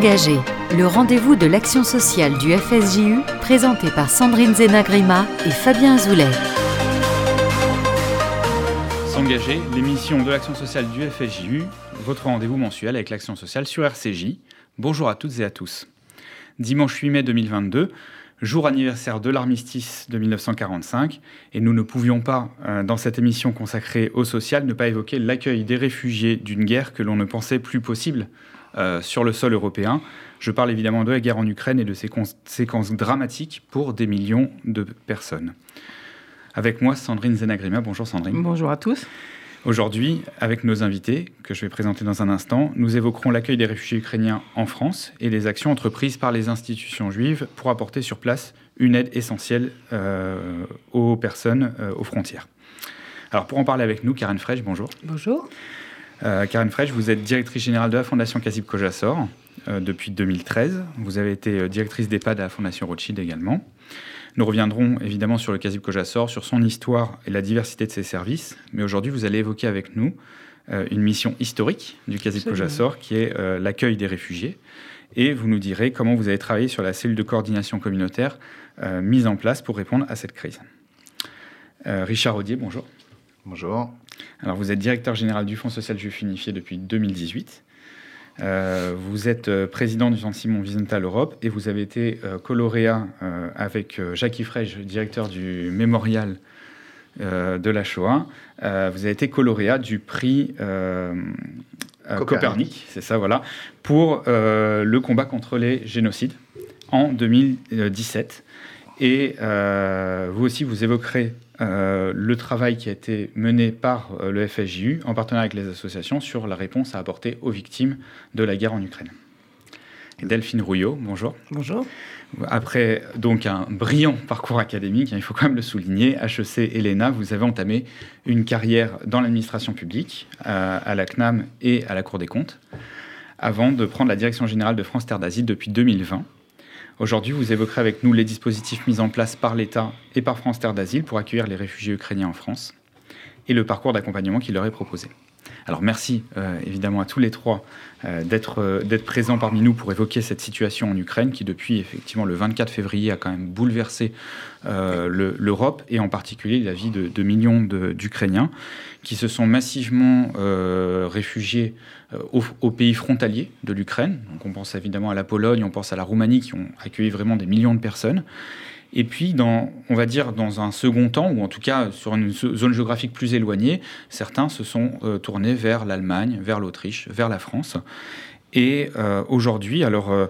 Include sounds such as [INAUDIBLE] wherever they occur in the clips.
S'engager, le rendez-vous de l'action sociale du FSJU, présenté par Sandrine Zenagrima et Fabien Azoulay. S'engager, l'émission de l'action sociale du FSJU, votre rendez-vous mensuel avec l'action sociale sur RCJ. Bonjour à toutes et à tous. Dimanche 8 mai 2022, jour anniversaire de l'armistice de 1945, et nous ne pouvions pas, euh, dans cette émission consacrée au social, ne pas évoquer l'accueil des réfugiés d'une guerre que l'on ne pensait plus possible euh, sur le sol européen. Je parle évidemment de la guerre en Ukraine et de ses conséquences dramatiques pour des millions de personnes. Avec moi, Sandrine Zenagrima. Bonjour Sandrine. Bonjour à tous. Aujourd'hui, avec nos invités, que je vais présenter dans un instant, nous évoquerons l'accueil des réfugiés ukrainiens en France et les actions entreprises par les institutions juives pour apporter sur place une aide essentielle euh, aux personnes euh, aux frontières. Alors pour en parler avec nous, Karen Frege, bonjour. Bonjour. Euh, Karen Frege, vous êtes directrice générale de la Fondation Kazib Kojassor depuis 2013. Vous avez été directrice d'EHPAD à la Fondation Rothschild également. Nous reviendrons évidemment sur le Casib Kojassor, sur son histoire et la diversité de ses services, mais aujourd'hui vous allez évoquer avec nous euh, une mission historique du Casib Kojassor qui est euh, l'accueil des réfugiés. Et vous nous direz comment vous avez travaillé sur la cellule de coordination communautaire euh, mise en place pour répondre à cette crise. Richard Audier, bonjour. Bonjour. Alors vous êtes directeur général du Fonds social juif unifié depuis 2018. Euh, vous êtes euh, président du Centre Simon Wiesenthal Europe et vous avez été euh, coloréat avec Jacques Frege, directeur du mémorial de la Shoah. vous avez été coloréat du prix Copernic, c'est ça, voilà, pour le combat contre les génocides en 2017. Et vous aussi, vous évoquerez euh, le travail qui a été mené par euh, le FSJU en partenariat avec les associations sur la réponse à apporter aux victimes de la guerre en Ukraine. Delphine Rouillot, bonjour. Bonjour. Après donc un brillant parcours académique, hein, il faut quand même le souligner, HEC et l'ENA, vous avez entamé une carrière dans l'administration publique, à, à la CNAM et à la Cour des comptes, avant de prendre la direction générale de France Terre d'Asile depuis 2020 Aujourd'hui, vous évoquerez avec nous les dispositifs mis en place par l'État et par France Terre d'Asile pour accueillir les réfugiés ukrainiens en France et le parcours d'accompagnement qui leur est proposé. Alors merci euh, évidemment à tous les trois euh, euh, d'être présents parmi nous pour évoquer cette situation en Ukraine qui depuis effectivement le 24 février a quand même bouleversé l'Europe et en particulier la vie de, millions d'Ukrainiens qui se sont massivement réfugiés aux, pays frontaliers de l'Ukraine. On pense évidemment à la Pologne, on pense à la Roumanie qui ont accueilli vraiment des millions de personnes. Et puis, on va dire, dans un second temps, ou en tout cas sur une zone géographique plus éloignée, certains se sont euh, tournés vers l'Allemagne, vers l'Autriche, vers la France. Et euh, aujourd'hui, alors euh,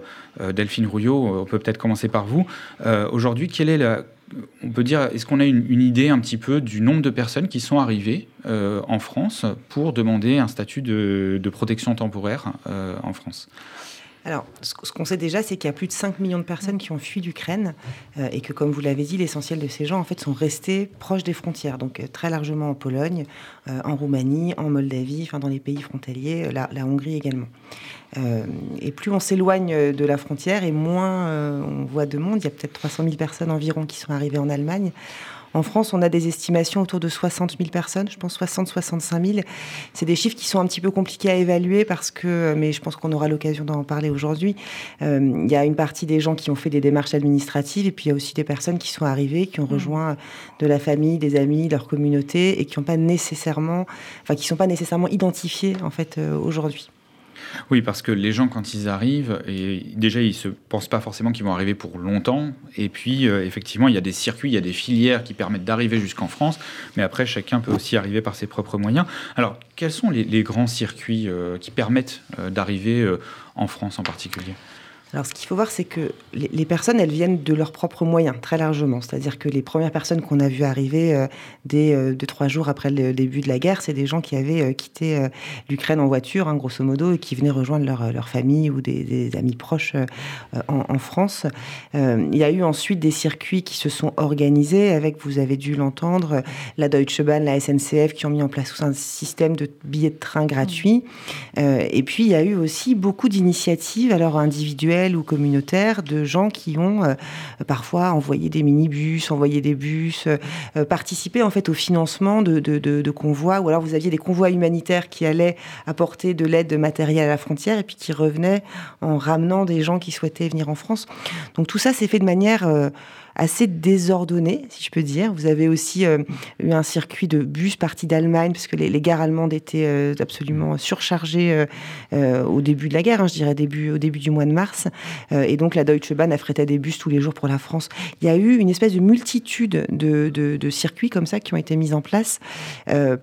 Delphine Rouillot, on peut peut-être commencer par vous. aujourd'hui, quelle est la, on peut dire, est-ce qu'on a une, idée un petit peu du nombre de personnes qui sont arrivées en France pour demander un statut de protection temporaire en France? Alors, ce qu'on sait déjà, c'est qu'il y a plus de 5 millions de personnes qui ont fui l'Ukraine euh, et que, comme vous l'avez dit, l'essentiel de ces gens, en fait, sont restés proches des frontières, donc euh, très largement en Pologne, euh, en Roumanie, en Moldavie, enfin dans les pays frontaliers, la, la Hongrie également. et plus on s'éloigne de la frontière et moins on voit de monde. Il y a peut-être 300 000 personnes environ qui sont arrivées en Allemagne. En France, on a des estimations autour de 60 000 personnes, je pense 60-65 000. C'est des chiffres qui sont un petit peu compliqués à évaluer parce que, mais je pense qu'on aura l'occasion d'en parler aujourd'hui. Euh, il y a une partie des gens qui ont fait des démarches administratives et puis il y a aussi des personnes qui sont arrivées, qui ont mmh. rejoint de la famille, des amis, leur communauté et qui n'ont pas nécessairement, enfin qui sont pas nécessairement identifiés en fait euh, aujourd'hui. Oui, parce que les gens, quand ils arrivent, et déjà, ils ne se pensent pas forcément qu'ils vont arriver pour longtemps. Et puis, euh, effectivement, il y a des circuits, il y a des filières qui permettent d'arriver jusqu'en France. Mais après, chacun peut aussi arriver par ses propres moyens. Alors, quels sont les, grands circuits euh, qui permettent euh, d'arriver en France en particulier? Alors, ce qu'il faut voir, c'est que les, personnes, elles viennent de leurs propres moyens, très largement. C'est-à-dire que les premières personnes qu'on a vues arriver euh, dès euh, deux, trois jours après le début de la guerre, c'est des gens qui avaient euh, quitté l'Ukraine en voiture, hein, grosso modo, et qui venaient rejoindre leur, leur famille ou des, amis proches en, France. il y a eu ensuite des circuits qui se sont organisés avec, vous avez dû l'entendre, la Deutsche Bahn, la SNCF, qui ont mis en place un système de billets de train gratuits. et puis, il y a eu aussi beaucoup d'initiatives, alors individuelles, ou communautaires de gens qui ont parfois envoyé des minibus, envoyé des bus, participé en fait au financement de, de, de, convois, ou alors vous aviez des convois humanitaires qui allaient apporter de l'aide matérielle à la frontière et puis qui revenaient en ramenant des gens qui souhaitaient venir en France. Donc tout ça s'est fait de manière assez désordonné, si je peux dire. Vous avez aussi euh, eu un circuit de bus partis d'Allemagne, parce que les, gares allemandes étaient euh, absolument surchargées euh, au début de la guerre, hein, je dirais au début du mois de mars. et donc la Deutsche Bahn affrétait des bus tous les jours pour la France. Il y a eu une espèce de multitude de, de circuits comme ça qui ont été mis en place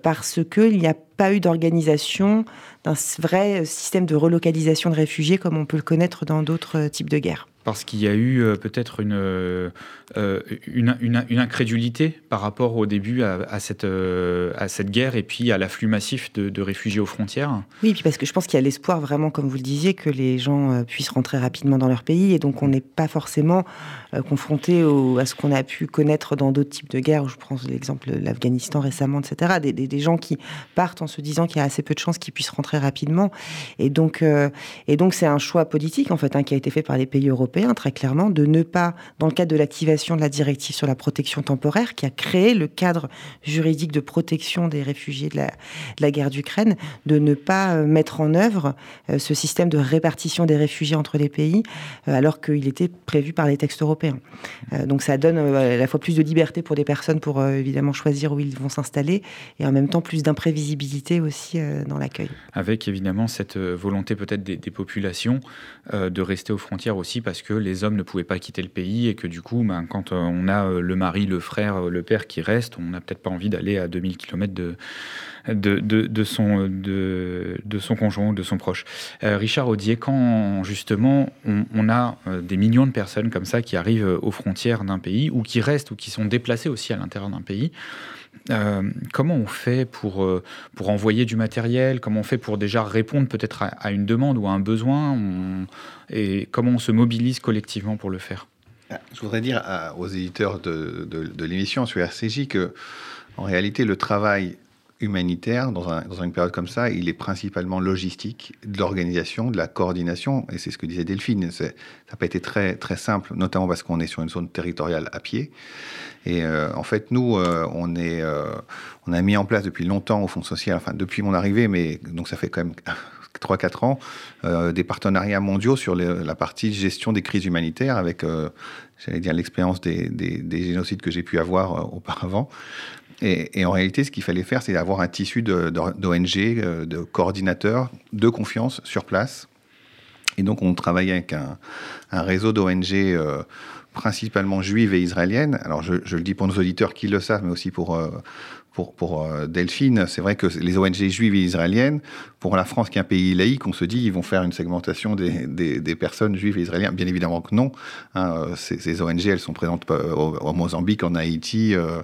parce qu'il n'y a pas eu d'organisation d'un vrai système de relocalisation de réfugiés comme on peut le connaître dans d'autres types de guerres parce qu'il y a eu euh, peut-être euh, une, une, une, incrédulité par rapport au début à, cette, euh, à cette guerre et puis à l'afflux massif de, réfugiés aux frontières. Oui, puis parce que je pense qu'il y a l'espoir vraiment, comme vous le disiez, que les gens puissent rentrer rapidement dans leur pays et donc on n'est pas forcément confronté à ce qu'on a pu connaître dans d'autres types de guerres. Je prends l'exemple de l'Afghanistan récemment, etc. Des, des, gens qui partent en se disant qu'il y a assez peu de chances qu'ils puissent rentrer rapidement. Et donc, et c'est un choix politique en fait hein, qui a été fait par les pays européens très clairement, de ne pas, dans le cadre de l'activation de la directive sur la protection temporaire, qui a créé le cadre juridique de protection des réfugiés de la, guerre d'Ukraine, de ne pas euh, mettre en œuvre euh, ce système de répartition des réfugiés entre les pays, euh, alors qu'il était prévu par les textes européens. donc ça donne à la fois plus de liberté pour des personnes pour évidemment choisir où ils vont s'installer, et en même temps plus d'imprévisibilité aussi dans l'accueil. Avec évidemment cette volonté peut-être des, des populations de rester aux frontières aussi, parce que les hommes ne pouvaient pas quitter le pays et que du coup, ben, quand euh, on a euh, le mari, le frère, euh, le père qui reste, on n'a peut-être pas envie d'aller à 2000 km de, de, son, de, son conjoint ou de son proche. Richard Audier, quand justement on, a des millions de personnes comme ça qui arrivent aux frontières d'un pays ou qui restent ou qui sont déplacées aussi à l'intérieur d'un pays, comment on fait pour, pour envoyer du matériel? Comment on fait pour déjà répondre peut-être à, une demande ou à un besoin? Et comment on se mobilise collectivement pour le faire? Je voudrais dire aux éditeurs de, de l'émission sur RCJ que, en réalité, le travail humanitaire, dans, une période comme ça, il est principalement logistique, de l'organisation, de la coordination, et c'est ce que disait Delphine. Ça n'a pas été très, très simple, notamment parce qu'on est sur une zone territoriale à pied. Et euh, en fait, nous, euh, on, est, euh, on a mis en place depuis longtemps au Fonds social, enfin depuis mon arrivée, mais donc ça fait quand même [LAUGHS] 3-4 ans, des partenariats mondiaux sur la partie gestion des crises humanitaires avec, j'allais dire, l'expérience des, des, génocides que j'ai pu avoir auparavant. Et, en réalité, ce qu'il fallait faire, c'est avoir un tissu d'ONG, euh, de, coordinateurs de confiance sur place. Et donc, on travaillait avec un, réseau d'ONG euh, principalement juives et israéliennes. Alors, je, le dis pour nos auditeurs qui le savent, mais aussi pour, euh, pour, euh, Delphine, c'est vrai que les ONG juives et israéliennes, pour la France qui est un pays laïque, on se dit ils vont faire une segmentation des, personnes juives et israéliennes. Bien évidemment que non. Hein, ces, ONG, elles sont présentes euh, au, Mozambique, en Haïti, euh,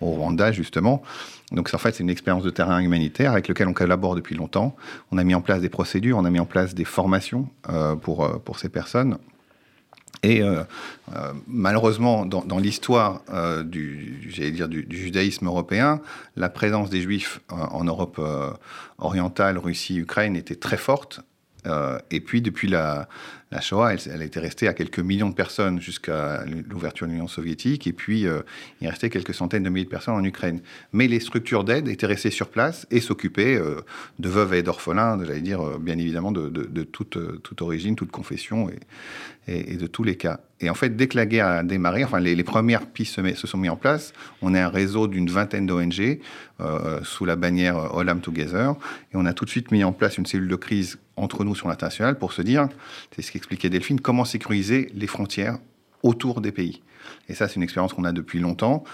au Rwanda, justement. Donc en fait, c'est une expérience de terrain humanitaire avec lequel on collabore depuis longtemps. On a mis en place des procédures, on a mis en place des formations pour ces personnes. Et euh, euh, malheureusement, dans, l'histoire euh, du, du, judaïsme européen, la présence des juifs en Europe orientale, Russie, Ukraine était très forte. et puis, depuis la, la Shoah, elle, était restée à quelques millions de personnes jusqu'à l'ouverture de l'Union soviétique, et puis euh, il restait quelques centaines de milliers de personnes en Ukraine. Mais les structures d'aide étaient restées sur place et s'occupaient euh, de veuves et d'orphelins, j'allais dire, euh, bien évidemment, de, toute, toute, origine, toute confession et, de tous les cas. Et en fait, dès que la guerre a démarré, enfin les, premières pistes se, sont mises en place, on est un réseau d'une vingtaine d'ONG sous la bannière Olam Together, et on a tout de suite mis en place une cellule de crise entre nous sur l'international pour se dire, c'est ce expliquait Delphine, comment sécuriser les frontières autour des pays. Et ça, c'est une expérience qu'on a depuis longtemps.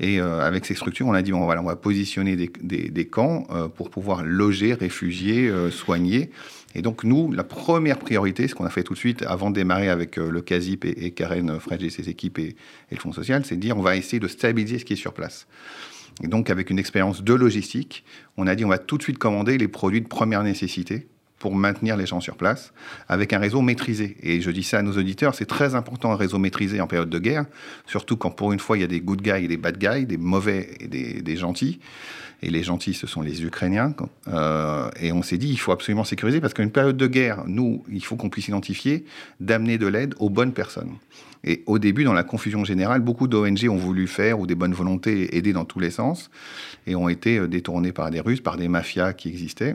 Et euh, avec ces structures, on a dit, bon, voilà, on va positionner des, camps euh, pour pouvoir loger, réfugier, euh, soigner. Et donc, nous, la première priorité, ce qu'on a fait tout de suite avant de démarrer avec le CASIP et, Karen Fredge et ses équipes et, et le Fonds social, c'est de dire, on va essayer de stabiliser ce qui est sur place. Et donc, avec une expérience de logistique, on a dit, on va tout de suite commander les produits de première nécessité pour maintenir les gens sur place, avec un réseau maîtrisé. Et je dis ça à nos auditeurs, c'est très important un réseau maîtrisé en période de guerre, surtout quand pour une fois il y a des good guys et des bad guys, des mauvais et des, gentils. Et les gentils, ce sont les Ukrainiens. Euh, et on s'est dit, il faut absolument sécuriser, parce qu'une période de guerre, nous, il faut qu'on puisse identifier, d'amener de l'aide aux bonnes personnes. Et au début, dans la confusion générale, beaucoup d'ONG ont voulu faire, ou des bonnes volontés, aider dans tous les sens, et ont été euh, détournés par des Russes, par des mafias qui existaient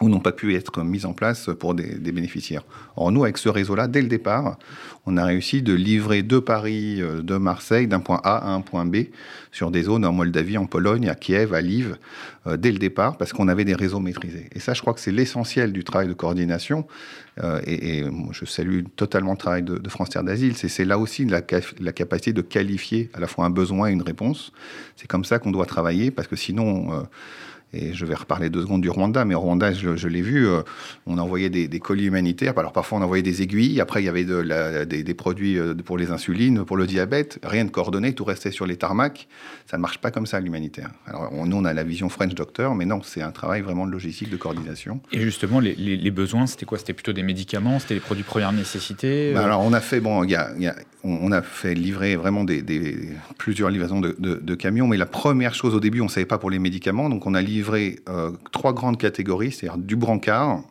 ou n'ont pas pu être mises en place pour des, bénéficiaires. Or, nous, avec ce réseau-là, dès le départ, on a réussi de livrer de Paris, euh, de Marseille, d'un point A à un point B, sur des zones en Moldavie, en Pologne, à Kiev, à Lviv, euh, dès le départ, parce qu'on avait des réseaux maîtrisés. Et ça, je crois que c'est l'essentiel du travail de coordination. Euh, et, je salue totalement le travail de, France Terre d'Asile. C'est là aussi la, la, capacité de qualifier à la fois un besoin et une réponse. C'est comme ça qu'on doit travailler, parce que sinon et je vais reparler deux secondes du Rwanda, mais au Rwanda, je, l'ai vu, euh, on envoyait des, des, colis humanitaires. Alors parfois, on envoyait des aiguilles. Après, il y avait de la, des, des, produits euh, pour les insulines, pour le diabète. Rien de coordonné, tout restait sur les tarmacs. Ça ne marche pas comme ça, l'humanitaire. Alors, nous, on a la vision French Doctor, mais non, c'est un travail vraiment de logistique, de coordination. Et justement, les, les, besoins, c'était quoi? C'était plutôt des médicaments? C'était des produits première nécessité? Bah, Alors, on a fait, bon, il y a, y a, on a fait livrer vraiment des, plusieurs livraisons de, de, de, camions, mais la première chose au début, on ne savait pas pour les médicaments, donc on a livré euh, trois grandes catégories, c'est-à-dire du brancard,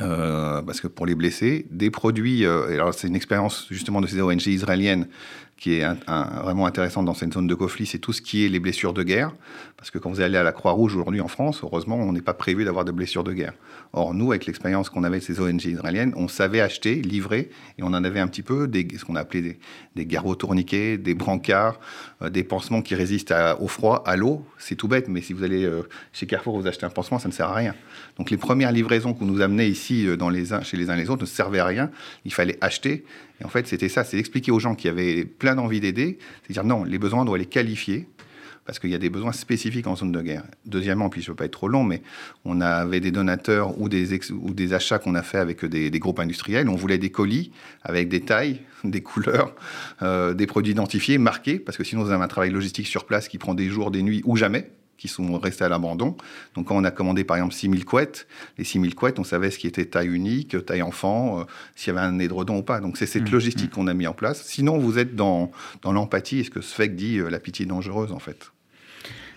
euh, parce que pour les blessés, des produits, euh, alors c'est une expérience justement de ces ONG israéliennes qui est vraiment intéressante dans cette zone de conflit, c'est tout ce qui est les blessures de guerre. Parce que quand vous allez à la Croix-Rouge aujourd'hui en France, heureusement, on n'est pas prévu d'avoir de blessures de guerre. Or, nous, avec l'expérience qu'on avait de ces ONG israéliennes, on savait acheter, livrer, et on en avait un petit peu des, ce qu'on appelait des, des garrots tourniquets, des brancards, euh, des pansements qui résistent au froid, à l'eau. C'est tout bête, mais si vous allez euh, chez Carrefour vous achetez un pansement, ça ne sert à rien. Donc les premières livraisons qu'on nous amenait ici euh, dans les uns, chez les uns et les autres ne servaient à rien. Il fallait acheter. En fait, c'était ça, c'est expliquer aux gens qui avaient plein d'envie d'aider, c'est dire non, les besoins, on doit les qualifier parce qu'il y a des besoins spécifiques en zone de guerre. Deuxièmement, puis je ne veux pas être trop long, mais on avait des donateurs ou des, achats qu'on a fait avec des, groupes industriels. On voulait des colis avec des tailles, [LAUGHS] des couleurs, euh, des produits identifiés, marqués, parce que sinon vous avez un travail logistique sur place qui prend des jours, des nuits ou jamais qui sont restés à l'abandon. Donc quand on a commandé par exemple 6000 couettes, les 6000 couettes, on savait ce qui était taille unique, taille enfant, euh, s'il y avait un édredon ou pas. Donc c'est cette mmh, logistique mmh. qu'on a mis en place. Sinon, vous êtes dans, dans l'empathie et ce que Sfek dit, euh, la pitié dangereuse en fait.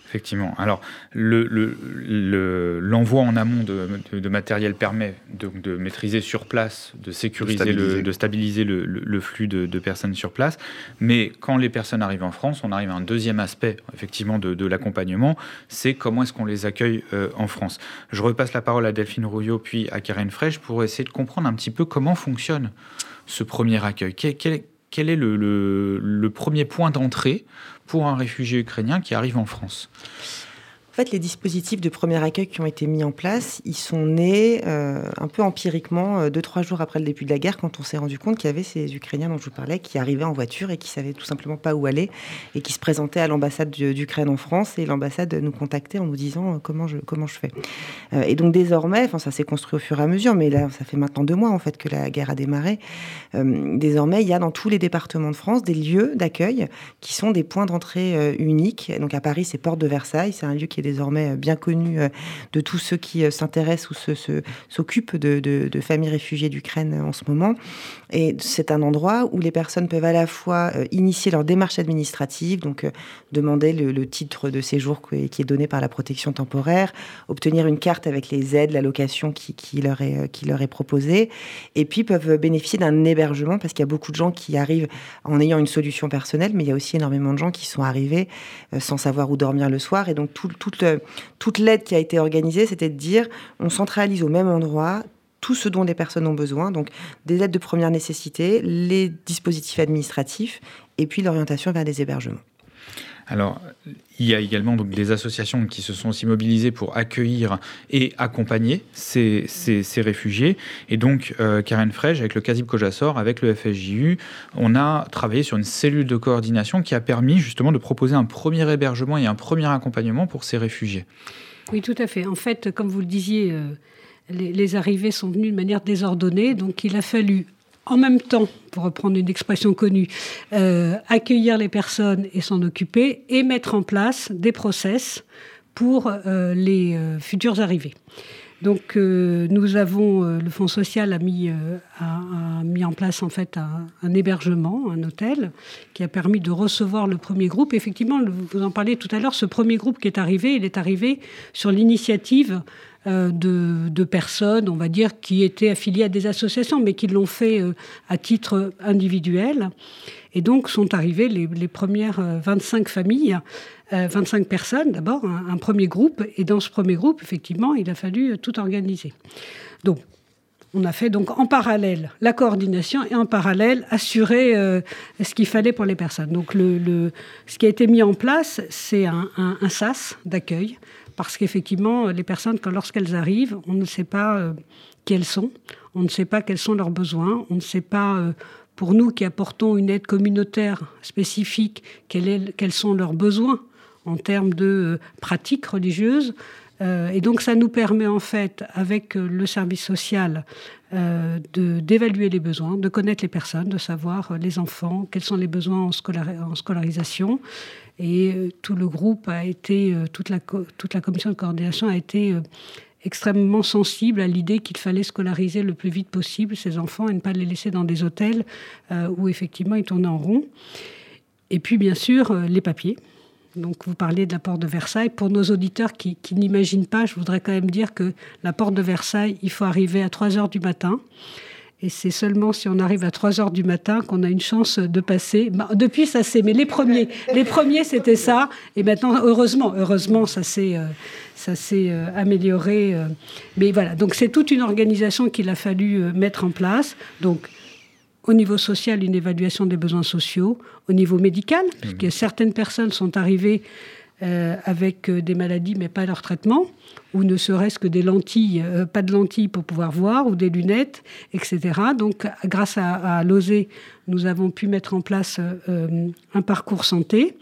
Effectivement. Alors, l'envoi le, en amont de, matériel permet de, maîtriser sur place, de sécuriser, de stabiliser le, flux de, personnes sur place. Mais quand les personnes arrivent en France, on arrive à un deuxième aspect, effectivement, de, l'accompagnement, c'est comment est-ce qu'on les accueille euh, en France. Je repasse la parole à Delphine Rouillot, puis à Karen Fraîche, pour essayer de comprendre un petit peu comment fonctionne ce premier accueil. Quel, quel est le premier point d'entrée pour un réfugié ukrainien qui arrive en France fait, les dispositifs de premier accueil qui ont été mis en place, ils sont nés euh, un peu empiriquement, euh, deux, trois jours après le début de la guerre, quand on s'est rendu compte qu'il y avait ces Ukrainiens dont je vous parlais qui arrivaient en voiture et qui savaient tout simplement pas où aller et qui se présentaient à l'ambassade d'Ukraine en France et l'ambassade nous contactait en nous disant euh, comment je, comment je fais. et donc désormais, enfin ça s'est construit au fur et à mesure, mais là ça fait maintenant deux mois en fait que la guerre a démarré. désormais, il y a dans tous les départements de France des lieux d'accueil qui sont des points d'entrée uniques. Donc à Paris, c'est Porte de Versailles, c'est un lieu qui est désormais euh, bien connu euh, de tous ceux qui euh, s'intéressent ou s'occupent de, familles réfugiées d'Ukraine en ce moment. Et c'est un endroit où les personnes peuvent à la fois initier leur démarche administrative, donc demander le, titre de séjour qui est donné par la protection temporaire, obtenir une carte avec les aides, l'allocation qui, qui, leur est, qui leur est proposée, et puis peuvent bénéficier d'un hébergement parce qu'il y a beaucoup de gens qui arrivent en ayant une solution personnelle, mais il y a aussi énormément de gens qui sont arrivés sans savoir où dormir le soir, et donc tout, tout, toute l'aide qui a été organisée, c'était de dire on centralise au même endroit tout ce dont les personnes ont besoin, donc des aides de première nécessité, les dispositifs administratifs et puis l'orientation vers des hébergements. Alors, il y a également donc, des associations qui se sont aussi mobilisées pour accueillir et accompagner ces, ces, réfugiés. Et donc, euh, Karen Frege, avec le Casib Cojassor, avec le FSJU, on a travaillé sur une cellule de coordination qui a permis justement de proposer un premier hébergement et un premier accompagnement pour ces réfugiés. Oui, tout à fait. En fait, comme vous le disiez, euh, les, les arrivées sont venues de manière désordonnée, donc il a fallu en même temps, pour reprendre une expression connue, euh, accueillir les personnes et s'en occuper, et mettre en place des process pour euh, les euh, futurs arrivés. Donc nous avons, le Fonds social a mis, en place en fait un, hébergement, un hôtel, qui a permis de recevoir le premier groupe. Effectivement, vous en parliez tout à l'heure, ce premier groupe qui est arrivé, il est arrivé sur l'initiative euh, de, personnes, on va dire, qui étaient affiliées à des associations, mais qui l'ont fait euh, à titre individuel. Et donc sont arrivées les, premières 25 euh, familles, 25 personnes d'abord, un, premier groupe. Et dans ce premier groupe, effectivement, il a fallu tout organiser. Donc, on a fait donc en parallèle la coordination et en parallèle assurer ce qu'il fallait pour les personnes. Donc ce qui a été mis en place, c'est un, SAS d'accueil parce qu'effectivement, les personnes, lorsqu'elles arrivent, on ne sait pas euh, qui elles sont, on ne sait pas quels sont leurs besoins, on ne sait pas, euh, pour nous qui apportons une aide communautaire spécifique, quels sont leurs besoins en termes de euh, pratiques religieuses. Et donc ça nous permet en fait, avec le service social, d'évaluer les besoins, de connaître les personnes, de savoir les enfants, quels sont les besoins en scolarisation, et euh, tout le groupe a été, euh, toute la, toute la commission de coordination a été euh, extrêmement sensible à l'idée qu'il fallait scolariser le plus vite possible ces enfants et ne pas les laisser dans des hôtels où effectivement ils tournaient en rond. Et puis bien sûr les papiers. Donc vous parliez de la porte de Versailles. Pour nos auditeurs qui, n'imaginent pas, je voudrais quand même dire que la porte de Versailles, il faut arriver à 3 heures du matin. Et c'est seulement si on arrive à 3 heures du matin qu'on a une chance de passer. Bah, depuis, ça s'est. Mais les premiers, les premiers, c'était ça. Et maintenant, heureusement, heureusement, ça s'est, euh, euh, amélioré. Euh. Mais voilà. Donc, c'est toute une organisation qu'il a fallu mettre en place. Donc, au niveau social, une évaluation des besoins sociaux. Au niveau médical, puisque mmh. certaines personnes sont arrivées avec des maladies, mais pas leur traitement ou ne serait-ce que des lentilles, euh, pas de lentilles pour pouvoir voir, ou des lunettes, etc. Donc, grâce à, à nous avons pu mettre en place euh, un parcours santé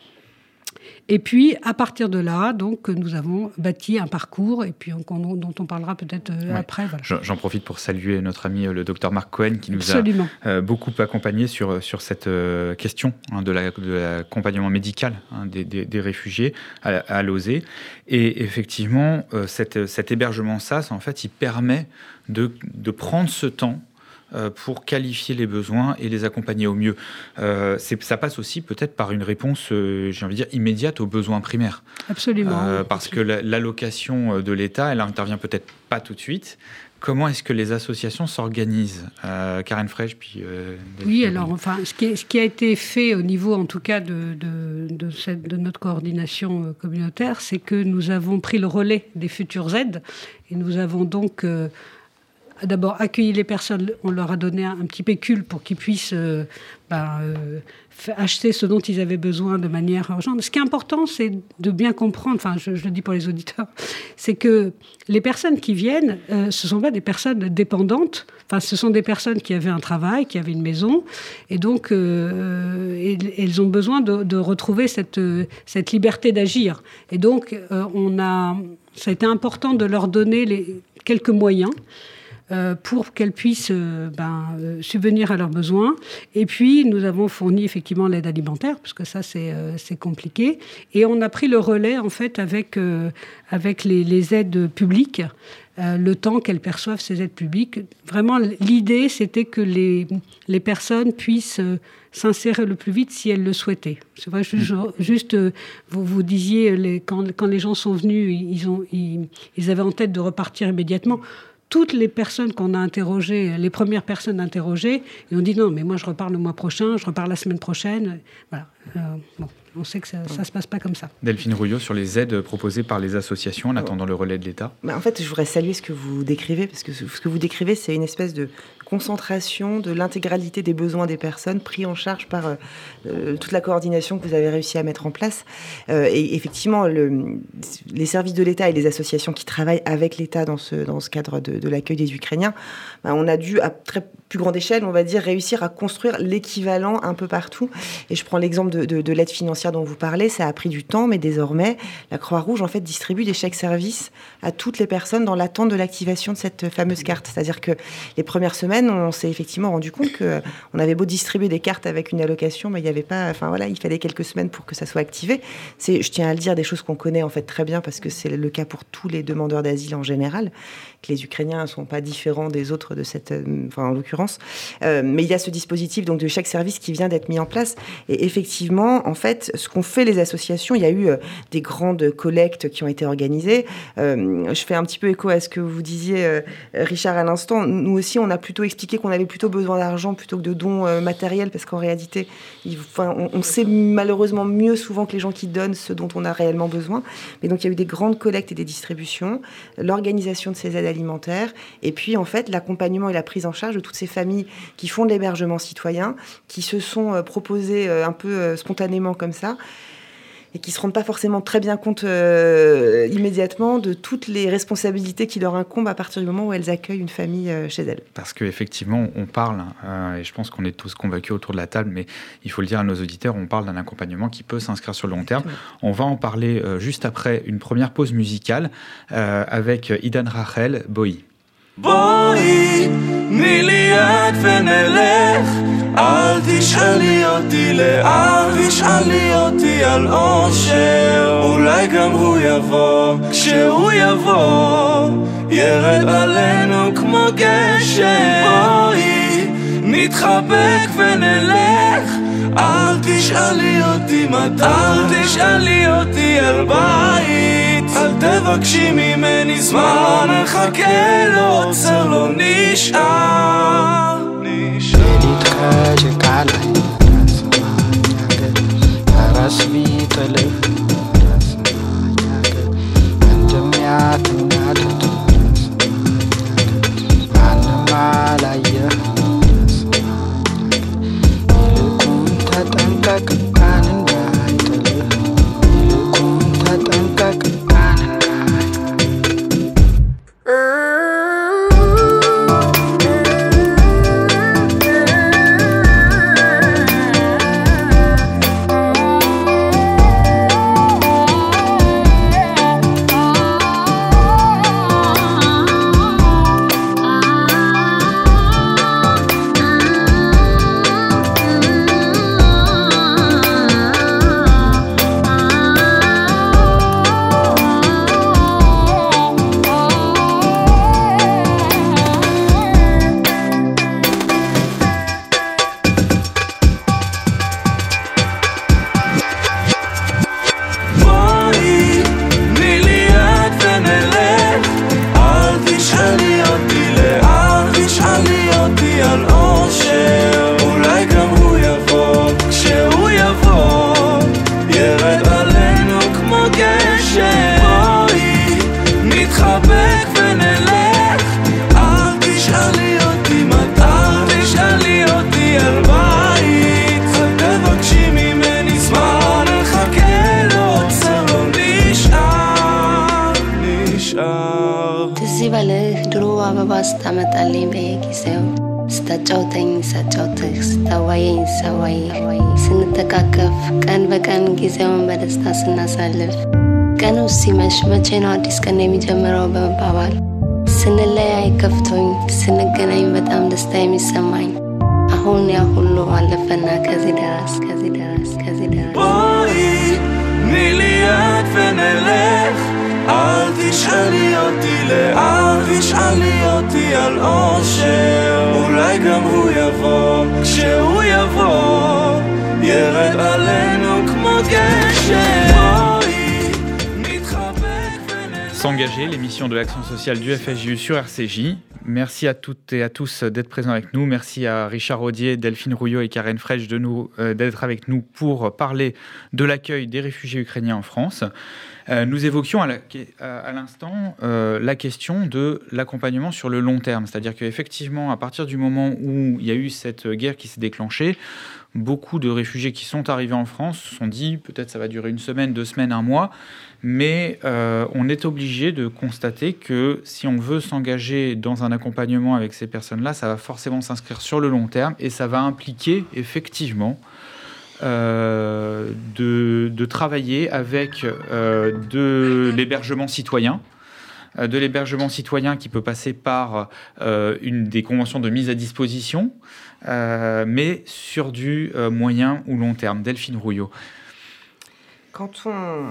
et puis, à partir de là, donc, nous avons bâti un parcours, et puis dont on parlera peut-être euh, après. J'en profite pour saluer notre ami euh, le docteur Marc Cohen, qui nous a euh, beaucoup accompagné sur, sur cette question hein, de l'accompagnement médical hein, des, réfugiés à, à Et effectivement, cet hébergement SAS, en fait, il permet de, de prendre ce temps pour qualifier les besoins et les accompagner au mieux. Euh, ça passe aussi peut-être par une réponse, euh, j'ai envie de dire, immédiate aux besoins primaires. Absolument. parce que l'allocation de l'État, elle intervient peut-être pas tout de suite. Comment est-ce que les associations s'organisent Karen Frege, puis... oui, alors, enfin, ce qui, ce qui, a été fait au niveau, en tout cas, de, de, de, cette, de notre coordination communautaire, c'est que nous avons pris le relais des futures aides et nous avons donc d'abord accueilli les personnes, on leur a donné un, petit pécule pour qu'ils puissent euh, ben, euh, acheter ce dont ils avaient besoin de manière urgente. Ce qui est important, c'est de bien comprendre, enfin je, le dis pour les auditeurs, [LAUGHS] c'est que les personnes qui viennent, euh, ce ne sont pas des personnes dépendantes, enfin ce sont des personnes qui avaient un travail, qui avaient une maison, et donc elles ont besoin de, retrouver cette, cette liberté d'agir. Et donc on a, ça a été important de leur donner les, quelques moyens. Euh, pour qu'elles puissent euh, ben, euh, subvenir à leurs besoins. Et puis, nous avons fourni effectivement l'aide alimentaire, parce que ça, c'est compliqué. Et on a pris le relais, en fait, avec, avec les, aides publiques. le temps qu'elles perçoivent ces aides publiques. Vraiment, l'idée, c'était que les, les personnes puissent s'insérer le plus vite si elles le souhaitaient. C'est vrai, juste, vous, vous disiez, les, quand, quand, les gens sont venus, ils, ont, ils, ils avaient en tête de repartir immédiatement toutes les personnes qu'on a interrogées, les premières personnes interrogées, et on dit non, mais moi je repars le mois prochain, je repars la semaine prochaine. Voilà. Euh, bon, on sait que ça ne se passe pas comme ça. Delphine Rouillot, sur les aides proposées par les associations en attendant le relais de l'État bah, En fait, je voudrais saluer ce que vous décrivez, parce que ce que vous décrivez, c'est une espèce de concentration de l'intégralité des besoins des personnes pris en charge par euh, euh, toute la coordination que vous avez réussi à mettre en place. Euh, et effectivement, le, les services de l'État et les associations qui travaillent avec l'État dans ce, dans ce cadre de, l'accueil des Ukrainiens, bah, on a dû, à très plus grande échelle, on va dire, réussir à construire l'équivalent un peu partout. Et je prends l'exemple de, de, de l'aide financière dont vous parlez, ça a pris du temps, mais désormais, la Croix-Rouge, en fait, distribue des chèques services à toutes les personnes dans l'attente de l'activation de cette fameuse carte. C'est-à-dire que les premières semaines, on s'est effectivement rendu compte que on avait beau distribuer des cartes avec une allocation, mais il n'y avait pas, enfin voilà, il fallait quelques semaines pour que ça soit activé. C'est, je tiens à le dire, des choses qu'on connaît en fait très bien parce que c'est le cas pour tous les demandeurs d'asile en général les Ukrainiens ne sont pas différents des autres de cette, euh, en l'occurrence. Euh, mais il y a ce dispositif donc de chaque service qui vient d'être mis en place. Et effectivement, en fait, ce qu'ont fait les associations, il y a eu euh, des grandes collectes qui ont été organisées. je fais un petit peu écho à ce que vous disiez, Richard, à l'instant. Nous aussi, on a plutôt expliqué qu'on avait plutôt besoin d'argent plutôt que de dons matériels, parce qu'en réalité, enfin, on, sait malheureusement mieux souvent que les gens qui donnent ce dont on a réellement besoin. Mais donc, il y a eu des grandes collectes et des distributions, l'organisation de ces aides et puis en fait l'accompagnement et la prise en charge de toutes ces familles qui font de l'hébergement citoyen, qui se sont euh, proposées euh, un peu euh, spontanément comme ça et qui ne se rendent pas forcément très bien compte immédiatement de toutes les responsabilités qui leur incombent à partir du moment où elles accueillent une famille chez elles. Parce qu'effectivement, on parle, et je pense qu'on est tous convaincus autour de la table, mais il faut le dire à nos auditeurs, on parle d'un accompagnement qui peut s'inscrire sur le long terme. On va en parler juste après une première pause musicale avec Idan Rachel, Boy. בואי, תני לי יד ונלך. אל תשאלי אותי לאן, תשאלי אותי על אושר. אולי גם הוא יבוא, כשהוא יבוא ירד עלינו כמו גשם. בואי, נתחבק ונלך. אל תשאלי אותי מתי, אל תשאלי אותי על בית תבקשי ממני זמן, לא נחכה, לא עוצר, לא נשאר መቼ ነው አዲስ ቀን የሚጀምረው በመባባል ስንለያይ ከፍቶኝ ስንገናኝ በጣም ደስታ የሚሰማኝ አሁን ያ ሁሉ አለፈና ከዚህ ደረስ ከዚህ ደረስ ከዚህ ደረስ מיליארד ונלך אל תשאלי אותי לאן תשאלי אותי על אושר S'engager, l'émission de l'action sociale du FSJU sur RCJ. Merci à toutes et à tous d'être présents avec nous. Merci à Richard Rodier, Delphine Rouillot et Karen Frech euh, d'être avec nous pour parler de l'accueil des réfugiés ukrainiens en France. Euh, nous évoquions à l'instant euh, la question de l'accompagnement sur le long terme. C'est-à-dire qu'effectivement, à partir du moment où il y a eu cette guerre qui s'est déclenchée, beaucoup de réfugiés qui sont arrivés en France se sont dit peut-être ça va durer une semaine, deux semaines, un mois, mais euh, on est obligé de constater que si on veut s'engager dans un accompagnement avec ces personnes-là, ça va forcément s'inscrire sur le long terme et ça va impliquer effectivement euh, de, travailler avec euh, de l'hébergement citoyen. De l'hébergement citoyen qui peut passer par une des conventions de mise à disposition, mais sur du moyen ou long terme. Delphine Rouillot. Quand on,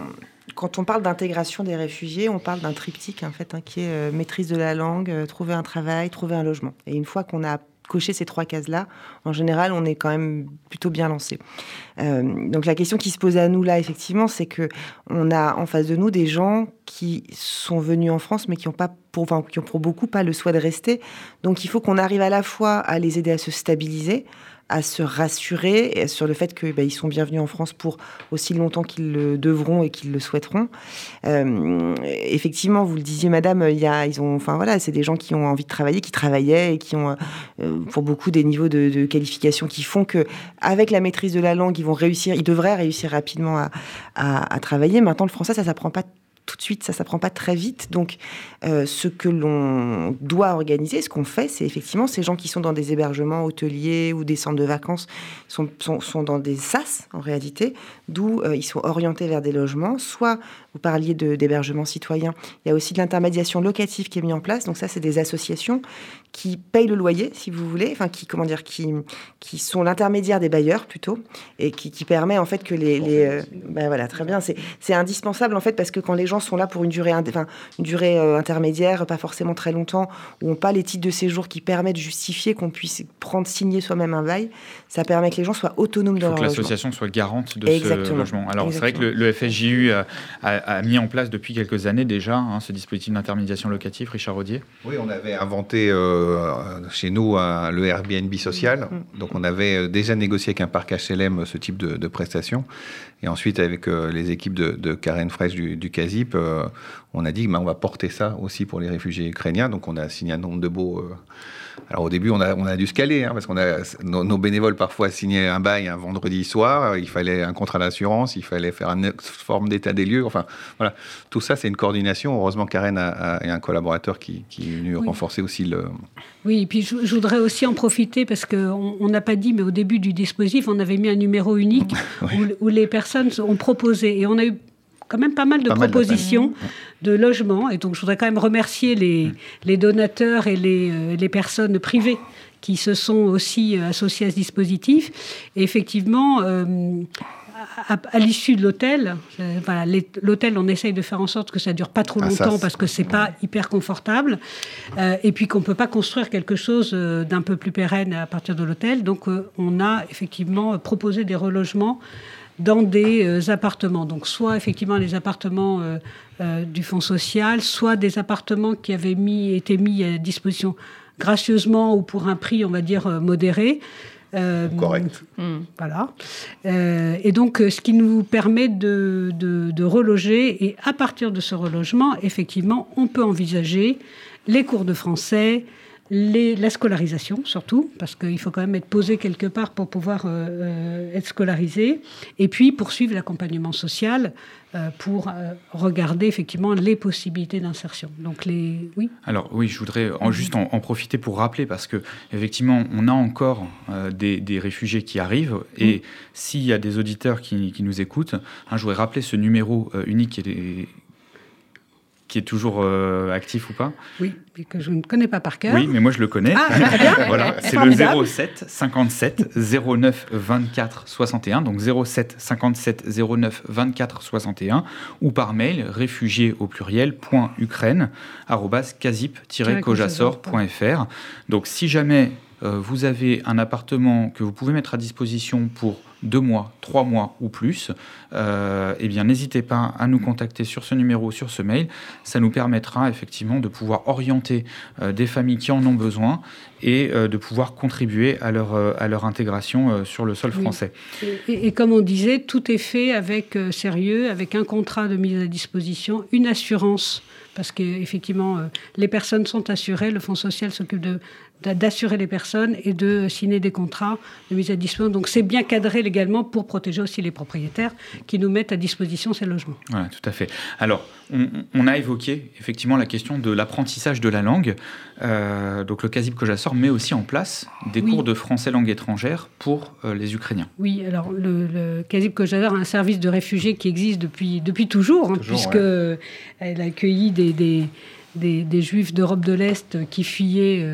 quand on parle d'intégration des réfugiés, on parle d'un triptyque en fait, hein, qui est maîtrise de la langue, trouver un travail, trouver un logement. Et une fois qu'on a cocher ces trois cases-là, en général, on est quand même plutôt bien lancé. Euh, donc la question qui se pose à nous là, effectivement, c'est que on a en face de nous des gens qui sont venus en France, mais qui ont pas pour, pour beaucoup pas le souhait de rester. Donc il faut qu'on arrive à la fois à les aider à se stabiliser, à se rassurer sur le fait qu'ils bah, sont bienvenus en France pour aussi longtemps qu'ils le devront et qu'ils le souhaiteront. Euh, effectivement, vous le disiez, madame, ils ont, enfin voilà, c'est des gens qui ont envie de travailler, qui travaillaient et qui ont, euh, pour beaucoup, des niveaux de, qualification qui font que, avec la maîtrise de la langue, ils vont réussir, ils devraient réussir rapidement à, à, à travailler. Maintenant, le français, ça s'apprend pas tout de suite, ça ne s'apprend pas très vite. Donc, euh, ce que l'on doit organiser, ce qu'on fait, c'est effectivement ces gens qui sont dans des hébergements hôteliers ou des centres de vacances sont, dans des SAS, en réalité, d'où euh, ils sont orientés vers des logements. Soit, vous parliez d'hébergement citoyen, il y a aussi de l'intermédiation locative qui est mise en place. Donc ça, c'est des associations qui payent le loyer, si vous voulez, enfin, qui, comment dire, qui, qui sont l'intermédiaire des bailleurs, plutôt, et qui, qui permet, en fait, que les... les euh, ben voilà, très bien, c'est indispensable, en fait, parce que quand les gens sont là pour une durée, enfin, une durée euh, intermédiaire, pas forcément très longtemps, ou n'ont pas les titres de séjour qui permettent de justifier qu'on puisse prendre, signer soi-même un bail, ça permet que les gens soient autonomes dans leur logement. Il faut que l'association soit garante de ce logement. Alors c'est vrai que le, FSJU a, mis en place depuis quelques années déjà hein, ce dispositif d'intermédiation locative, Richard Rodier. Oui, on avait inventé euh, chez nous le Airbnb social. Mm, mm. Donc on avait euh, déjà négocié avec un parc HLM ce type de, de prestations. Et ensuite, avec euh, les équipes de, Karen Fresh du, du CASIP, euh, on a dit bah, on va porter ça aussi pour les réfugiés ukrainiens. Donc, on a signé un nombre de beaux. Alors, au début, on a, on a dû se caler, hein, parce qu'on a nos, bénévoles parfois signaient un bail un vendredi soir. Il fallait un contrat d'assurance, il fallait faire une forme d'état des lieux. Enfin, voilà. Tout ça, c'est une coordination. Heureusement, Karen a, un collaborateur qui, est venu renforcer aussi le. Oui, et puis je, voudrais aussi en profiter parce qu'on n'a pas dit, mais au début du dispositif, on avait mis un numéro unique [LAUGHS] où les personnes ont proposé, et on a eu quand même pas mal de propositions de, logements. Et donc, je voudrais quand même remercier les, les donateurs et les, euh, les, personnes privées qui se sont aussi euh, associées à ce dispositif. Et effectivement, euh, à, l'issue de l'hôtel, voilà, l'hôtel, on essaye de faire en sorte que ça dure pas trop ah, longtemps parce que c'est pas hyper confortable, et puis qu'on peut pas construire quelque chose d'un peu plus pérenne à partir de l'hôtel. Donc, on a effectivement proposé des relogements dans des euh, appartements. Donc soit effectivement les appartements euh, euh, du Fonds social, soit des appartements qui avaient mis, été mis à disposition gracieusement ou pour un prix, on va dire, modéré. Correct. Hmm. Voilà. et donc, ce qui nous permet de, de, de, reloger, et à partir de ce relogement, effectivement, on peut envisager les cours de français, la scolarisation surtout, parce qu'il faut quand même être posé quelque part pour pouvoir euh, euh, être scolarisé, et puis poursuivre l'accompagnement social euh, pour regarder effectivement les possibilités d'insertion. Donc les, oui. Alors oui, je voudrais en, juste en, profiter pour rappeler parce que effectivement, on a encore des, réfugiés qui arrivent, et s'il y a des auditeurs qui, nous écoutent, hein, je voudrais rappeler ce numéro unique qui est qui est toujours euh, actif ou pas Oui, que je ne connais pas par cœur. Oui, mais moi je le connais. Ah, [LAUGHS] voilà, c'est le 07 57 09 24 61, donc 07 57 09 24 61, ou par mail réfugié au pluriel point ukraine casip-kojasor.fr. Donc si jamais vous avez un appartement que vous pouvez mettre à disposition pour deux mois, trois mois ou plus, euh, eh bien n'hésitez pas à nous contacter sur ce numéro, sur ce mail. Ça nous permettra effectivement de pouvoir orienter euh, des familles qui en ont besoin et de pouvoir contribuer à leur, à leur intégration sur le sol français. Et, et, comme on disait, tout est fait avec sérieux, avec un contrat de mise à disposition, une assurance parce qu'effectivement, les personnes sont assurées, le Fonds social s'occupe d'assurer les personnes et de signer des contrats de mise à disposition. Donc c'est bien cadré légalement pour protéger aussi les propriétaires qui nous mettent à disposition ces logements. Voilà, tout à fait. Alors, on, a évoqué effectivement la question de l'apprentissage de la langue. Euh, donc le CASIB Kojasor met aussi en place des cours de français langue étrangère pour euh, les Ukrainiens. Oui, alors le, le CASIB Kojasor a un service de réfugiés qui existe depuis, depuis toujours, hein, puisque elle a accueilli des des, Juifs d'Europe de l'Est qui fuyaient,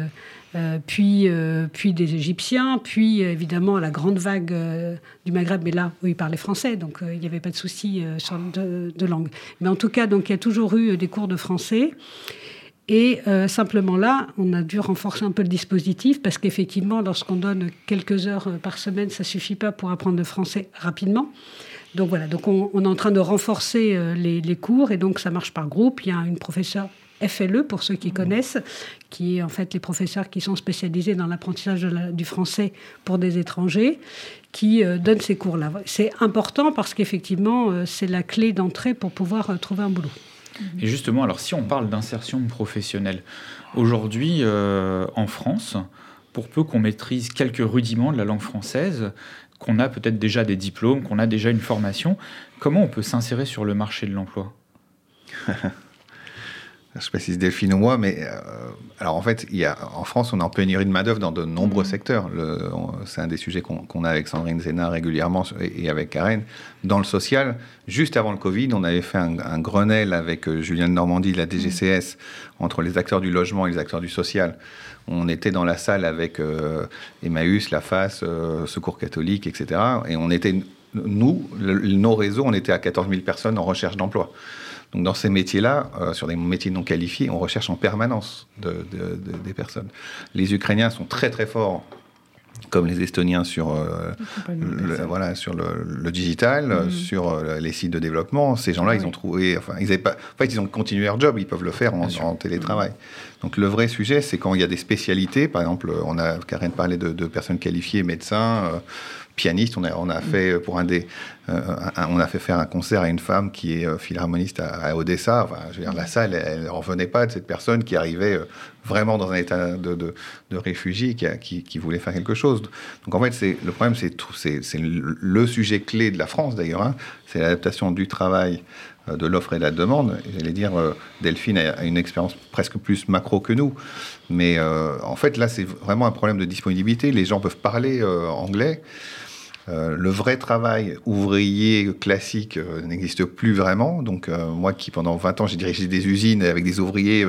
puis, puis des Égyptiens, puis évidemment la grande vague du Maghreb, mais là, où ils parlaient français, donc il n'y avait pas de souci de, langue. Mais en tout cas, donc, il y a toujours eu des cours de français. Et euh, simplement là, on a dû renforcer un peu le dispositif parce qu'effectivement, lorsqu'on donne quelques heures euh, par semaine, ça suffit pas pour apprendre le français rapidement. Donc voilà, donc on, est en train de renforcer euh, les, cours et donc ça marche par groupe. Il y a une professeure FLE pour ceux qui connaissent, qui est en fait les professeurs qui sont spécialisés dans l'apprentissage du français pour des étrangers, qui donnent ces cours-là. C'est important parce qu'effectivement, c'est la clé d'entrée pour pouvoir trouver un boulot. Et justement, alors si on parle d'insertion professionnelle, aujourd'hui euh, en France, pour peu qu'on maîtrise quelques rudiments de la langue française, qu'on a peut-être déjà des diplômes, qu'on a déjà une formation, comment on peut s'insérer sur le marché de l'emploi? [LAUGHS] je ne sais pas si c'est Delphine ou moi, mais euh, alors en fait, il y a, en France, on est en pénurie de main-d'œuvre dans de nombreux mmh. secteurs. C'est un des sujets qu'on a avec Sandrine Zena régulièrement et, avec Karen. Dans le social, juste avant le Covid, on avait fait un, Grenelle avec euh, Julien de Normandie de la DGCS mmh. entre les acteurs du logement et les acteurs du social. On était dans la salle avec euh, Emmaüs, La Face, Secours catholique, etc. Et on était, nous, nos réseaux, on était à 14 000 personnes en recherche d'emploi. Donc dans ces métiers-là, euh, sur des métiers non qualifiés, on recherche en permanence des personnes. Les Ukrainiens sont très très forts comme les Estoniens sur, euh, le, voilà, sur le, digital, mm. sur euh, les sites de développement. Ces gens-là, ils ont trouvé, enfin, ils pas, en fait, ils ont continué leur job, ils peuvent le faire en, télétravail. Donc le vrai sujet, c'est quand il y a des spécialités, par exemple, on a Karen parlé de, de personnes qualifiées, médecins pianiste. On a, on a fait pour un des, euh, on a fait faire un concert à une femme qui est euh, philharmoniste à, Odessa. Enfin, je veux dire, la salle, elle ne revenait pas de cette personne qui arrivait euh, vraiment dans un état de, de, de réfugié, qui, qui, voulait faire quelque chose. Donc en fait, c'est le problème, c'est c'est le sujet clé de la France d'ailleurs. Hein. c'est l'adaptation du travail de l'offre et de la demande. J'allais dire, Delphine a une expérience presque plus macro que nous. Mais en fait, là, c'est vraiment un problème de disponibilité. Les gens peuvent parler anglais. Euh, le vrai travail ouvrier classique euh, n'existe plus vraiment. Donc, euh, moi qui pendant 20 ans j'ai dirigé des usines avec des ouvriers,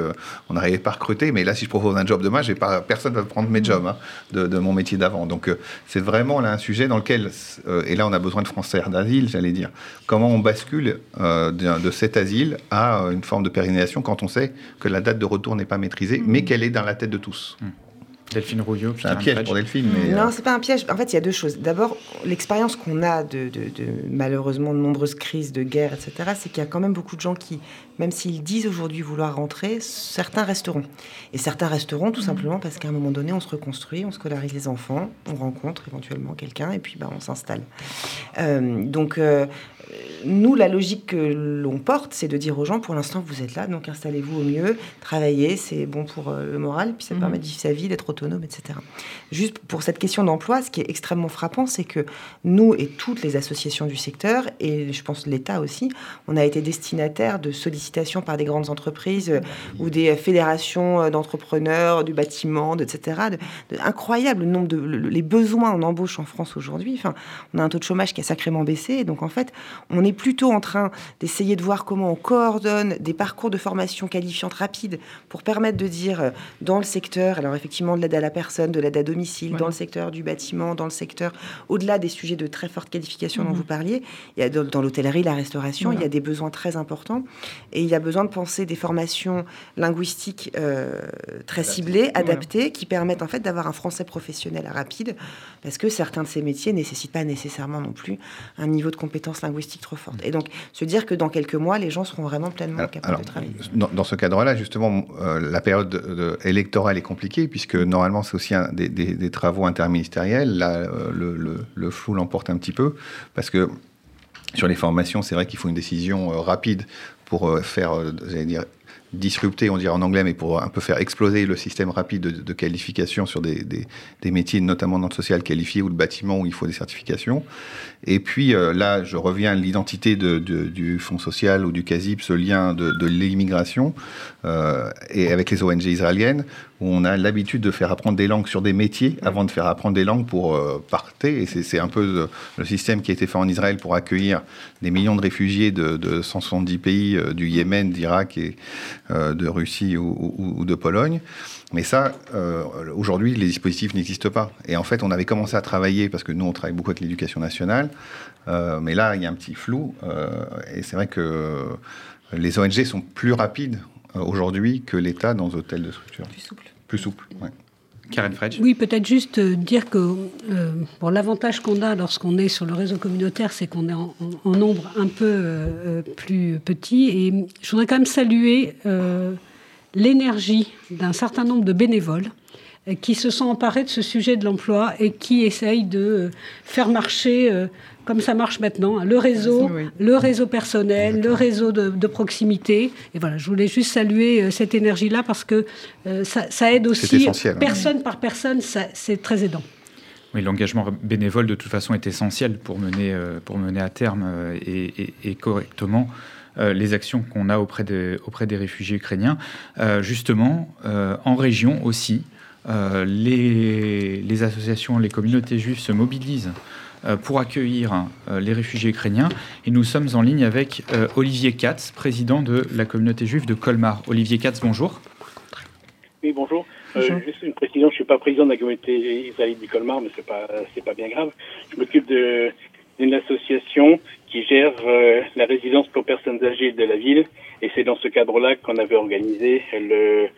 on n'arrivait pas à recruter. Mais là, si je propose un job demain, pas, personne ne va prendre mes jobs hein, de, mon métier d'avant. Donc, c'est vraiment là un sujet dans lequel, et là, on a besoin de français d'asile, j'allais dire. Comment on bascule de, cet asile à une forme de pérennisation quand on sait que la date de retour n'est pas maîtrisée, mmh. mais qu'elle est dans la tête de tous. Mmh. Delphine Rouillot. C'est un piège pour Delphine. Mais non, euh, c'est pas un piège. En fait, il y a deux choses. D'abord, l'expérience qu'on a de, malheureusement de nombreuses crises, de guerre, etc., c'est qu'il y a quand même beaucoup de gens qui, même s'ils disent aujourd'hui vouloir rentrer, certains resteront. Et certains resteront tout simplement parce qu'à un moment donné, on se reconstruit, on scolarise les enfants, on rencontre éventuellement quelqu'un et puis bah, on s'installe. Euh, donc, euh, nous, la logique que l'on porte, c'est de dire aux gens, pour l'instant, vous êtes là, donc installez-vous au mieux, travaillez, c'est bon pour euh, le moral, puis ça mhm. permet de vivre sa vie, d'être autonome, etc. Juste pour cette question d'emploi, ce qui est extrêmement frappant, c'est que nous et toutes les associations du secteur, et je pense l'État aussi, on a été destinataires de sollicitations par des grandes entreprises euh, ou des fédérations euh, d'entrepreneurs, du bâtiment, etc. De, incroyable nombre de les besoins en embauche en France aujourd'hui. Enfin, on a un taux de chômage qui a sacrément baissé, donc en fait, on est plutôt en train d'essayer de voir comment on coordonne des parcours de formation qualifiante rapides pour permettre de dire euh, dans le secteur, alors effectivement de l'aide à la personne, de l'aide à domicile, dans le secteur du bâtiment, dans le secteur, au-delà des sujets de très forte qualification dont mhm. vous parliez, il y a dans l'hôtellerie, la restauration, il y a des besoins très importants et il y a besoin de penser des formations linguistiques euh, très ciblées, adaptées, qui permettent en fait d'avoir un français professionnel rapide parce que certains de ces métiers nécessitent pas nécessairement non plus un niveau de compétence linguistique trop fort. Et donc, se dire que dans quelques mois, les gens seront vraiment pleinement capables de travailler. Dans, ce cadre-là, justement, euh, la période électorale est compliquée, puisque normalement, c'est aussi des, travaux interministériels. Là, euh, le, flou l'emporte un petit peu, parce que sur les formations, c'est vrai qu'il faut une décision euh, rapide pour faire, j'allais dire, disrupter, on dirait en anglais, mais pour un peu faire exploser le système rapide de, qualification sur des, métiers, notamment dans le social qualifié ou le bâtiment où il faut des certifications. Et puis euh, là, je reviens à l'identité de, du Fonds social ou du CASIP, ce lien de, l'immigration, euh, et avec les ONG israéliennes, où on a l'habitude de faire apprendre des langues sur des métiers avant de faire apprendre des langues pour euh, partir. Et c'est un peu le système qui a été fait en Israël pour accueillir des millions de réfugiés de, de 170 pays, du Yémen, d'Irak et de Russie ou, de Pologne. Mais ça, aujourd'hui, les dispositifs n'existent pas. Et en fait, on avait commencé à travailler, parce que nous, on travaille beaucoup avec l'éducation nationale, mais là, il y a un petit flou. et c'est vrai que les ONG sont plus rapides aujourd'hui que l'État dans de telles structures. Plus souple. Souple. Karen Fredge. Oui, peut-être juste euh, dire que euh, l'avantage qu'on a lorsqu'on est sur le réseau communautaire, c'est qu'on est en, nombre un peu euh, plus petit. Et je voudrais quand même saluer l'énergie d'un certain nombre de bénévoles qui se sont emparés de ce sujet de l'emploi et qui essayent de faire marcher comme ça marche maintenant, hein, le réseau, le réseau personnel, le réseau de, proximité. Et voilà, je voulais juste saluer euh, cette énergie-là parce que euh, ça, aide aussi, hein. personne par personne, c'est très aidant. Oui, l'engagement bénévole de toute façon est essentiel pour mener, euh, pour mener à terme et, correctement les actions qu'on a auprès, de, auprès des réfugiés ukrainiens. justement, en région aussi, les, les, associations, les communautés juives se mobilisent euh, pour accueillir euh, les réfugiés ukrainiens. Et nous sommes en ligne avec euh, Olivier Katz, président de la communauté juive de Colmar. Olivier Katz, bonjour. Oui, bonjour. juste une précision, je ne suis pas président de la communauté israélite du Colmar, mais ce n'est pas, pas bien grave. Je m'occupe d'une association qui gère la résidence pour personnes âgées de la ville. Et c'est dans ce cadre-là qu'on avait organisé le,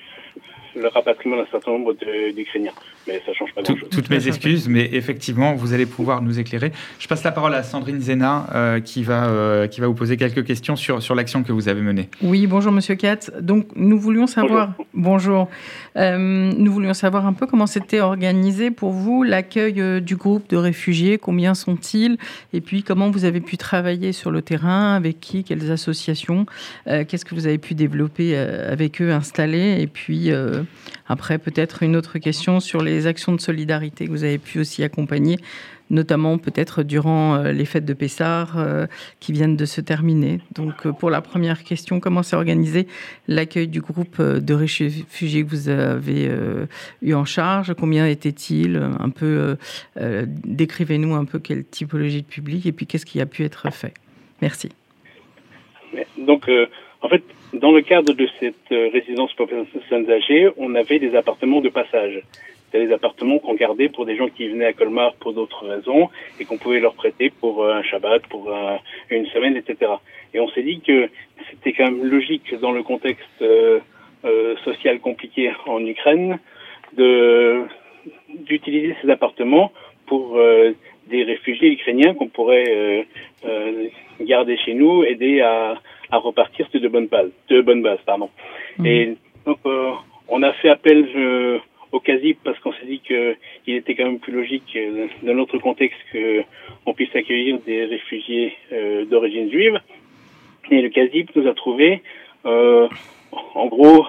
le rapatriement d'un certain nombre d'Ukrainiens. Mais ça change pas grand-chose. Toutes mes excuses, mais effectivement, vous allez pouvoir nous éclairer. Je passe la parole à Sandrine Zena, euh, qui, va, euh, qui va vous poser quelques questions sur, sur l'action que vous avez menée. Oui, bonjour Monsieur Katz. Donc, nous voulions savoir... Bonjour. Euh, nous voulions savoir un peu comment s'était organisé pour vous l'accueil du groupe de réfugiés, combien sont-ils, et puis comment vous avez pu travailler sur le terrain, avec qui, quelles associations, qu'est-ce que vous avez pu développer avec eux, installer, et puis après, peut-être une autre question sur les actions de solidarité que vous avez pu aussi accompagner, notamment peut-être durant euh, les fêtes de Pessard euh, qui viennent de se terminer. Donc, euh, pour la première question, comment s'est organisé l'accueil du groupe de réfugiés que vous avez eu en charge? Combien était-il Un peu, décrivez-nous un peu quelle typologie de public et puis qu'est-ce qui a pu être fait. Merci. Donc, en fait, dans le cadre de cette euh, résidence pour personnes âgées, on avait des appartements de passage. C'était des appartements qu'on gardait pour des gens qui venaient à Colmar pour d'autres raisons et qu'on pouvait leur prêter pour euh, un Shabbat, pour une semaine, etc. Et on s'est dit que c'était quand même logique dans le contexte euh, social compliqué en Ukraine de d'utiliser ces appartements pour des réfugiés ukrainiens qu'on pourrait garder chez nous, aider à, à repartir sur de bonnes bases. De bonnes bases pardon. Mhm. Et donc, euh, on a fait appel euh, au CASIP parce qu'on s'est dit qu'il était quand même plus logique euh, dans notre contexte qu'on puisse accueillir des réfugiés d'origine juive. Et le CASIP nous a trouvé, en gros,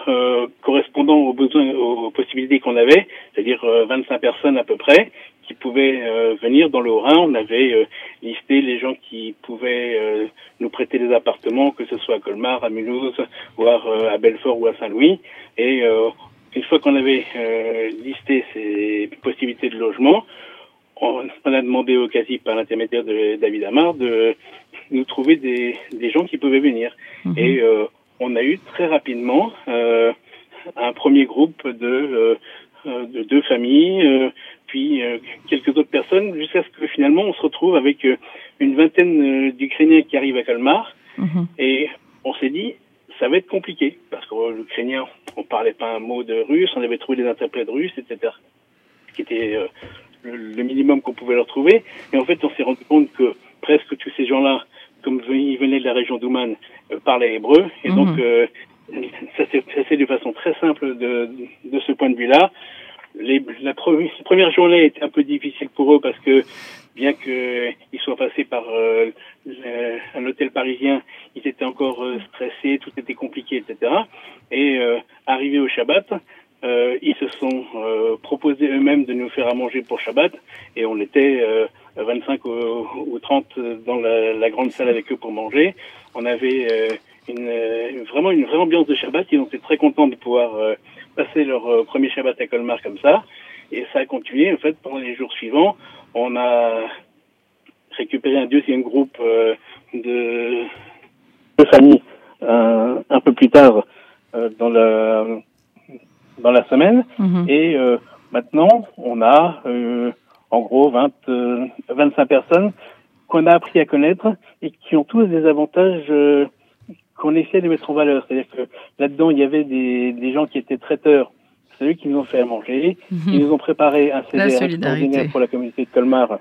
correspondant aux besoins, aux possibilités qu'on avait, c'est-à-dire 25 personnes à peu près, qui pouvaient euh, venir dans le Haut-Rhin. On avait euh, listé les gens qui pouvaient euh, nous prêter des appartements, que ce soit à Colmar, à Mulhouse, voire à Belfort ou à Saint-Louis. Et une fois qu'on avait listé ces possibilités de logement, on, a demandé au CASI par l'intermédiaire de David Amar de nous trouver des, des gens qui pouvaient venir. Mhm. Et on a eu très rapidement un premier groupe de, de deux familles puis euh, quelques autres personnes, jusqu'à ce que finalement on se retrouve avec euh, une vingtaine euh, d'Ukrainiens qui arrivent à Kalmar. Mhm. Et on s'est dit, ça va être compliqué, parce que l'Ukrainien, on parlait pas un mot de russe, on avait trouvé des interprètes russes, etc. Ce qui était le, minimum qu'on pouvait leur trouver. Et en fait, on s'est rendu compte que presque tous ces gens-là, comme ils venaient de la région d'Ouman, parlaient hébreu. Et donc, mhm. ça s'est fait de façon très simple de, de ce point de vue-là la première journée était un peu difficile pour eux parce que bien qu'ils soient passés par euh, un hôtel parisien, ils étaient encore euh, stressés, tout était compliqué, etc. Et euh, arrivés au Shabbat, euh, ils se sont proposés eux-mêmes de nous faire à manger pour Shabbat et on était 25 ou, ou, 30 dans la, la, grande salle avec eux pour manger. On avait une, vraiment une vraie ambiance de Shabbat. Ils ont été très contents de pouvoir passer leur euh, premier Shabbat à Colmar comme ça. Et ça a continué, en fait, pendant les jours suivants. On a récupéré un deuxième groupe euh, de, de familles euh, un peu plus tard dans dans la dans la semaine. Mhm. Et euh, maintenant, on a euh, en gros 20, euh, 25 personnes qu'on a appris à connaître et qui ont tous des avantages euh, qu'on essaie de mettre en valeur. C'est-à-dire que là-dedans, il y avait des, des gens qui étaient traiteurs. C'est eux qui nous ont fait à manger. Ils nous ont préparé un CDR extraordinaire pour la communauté de Colmar.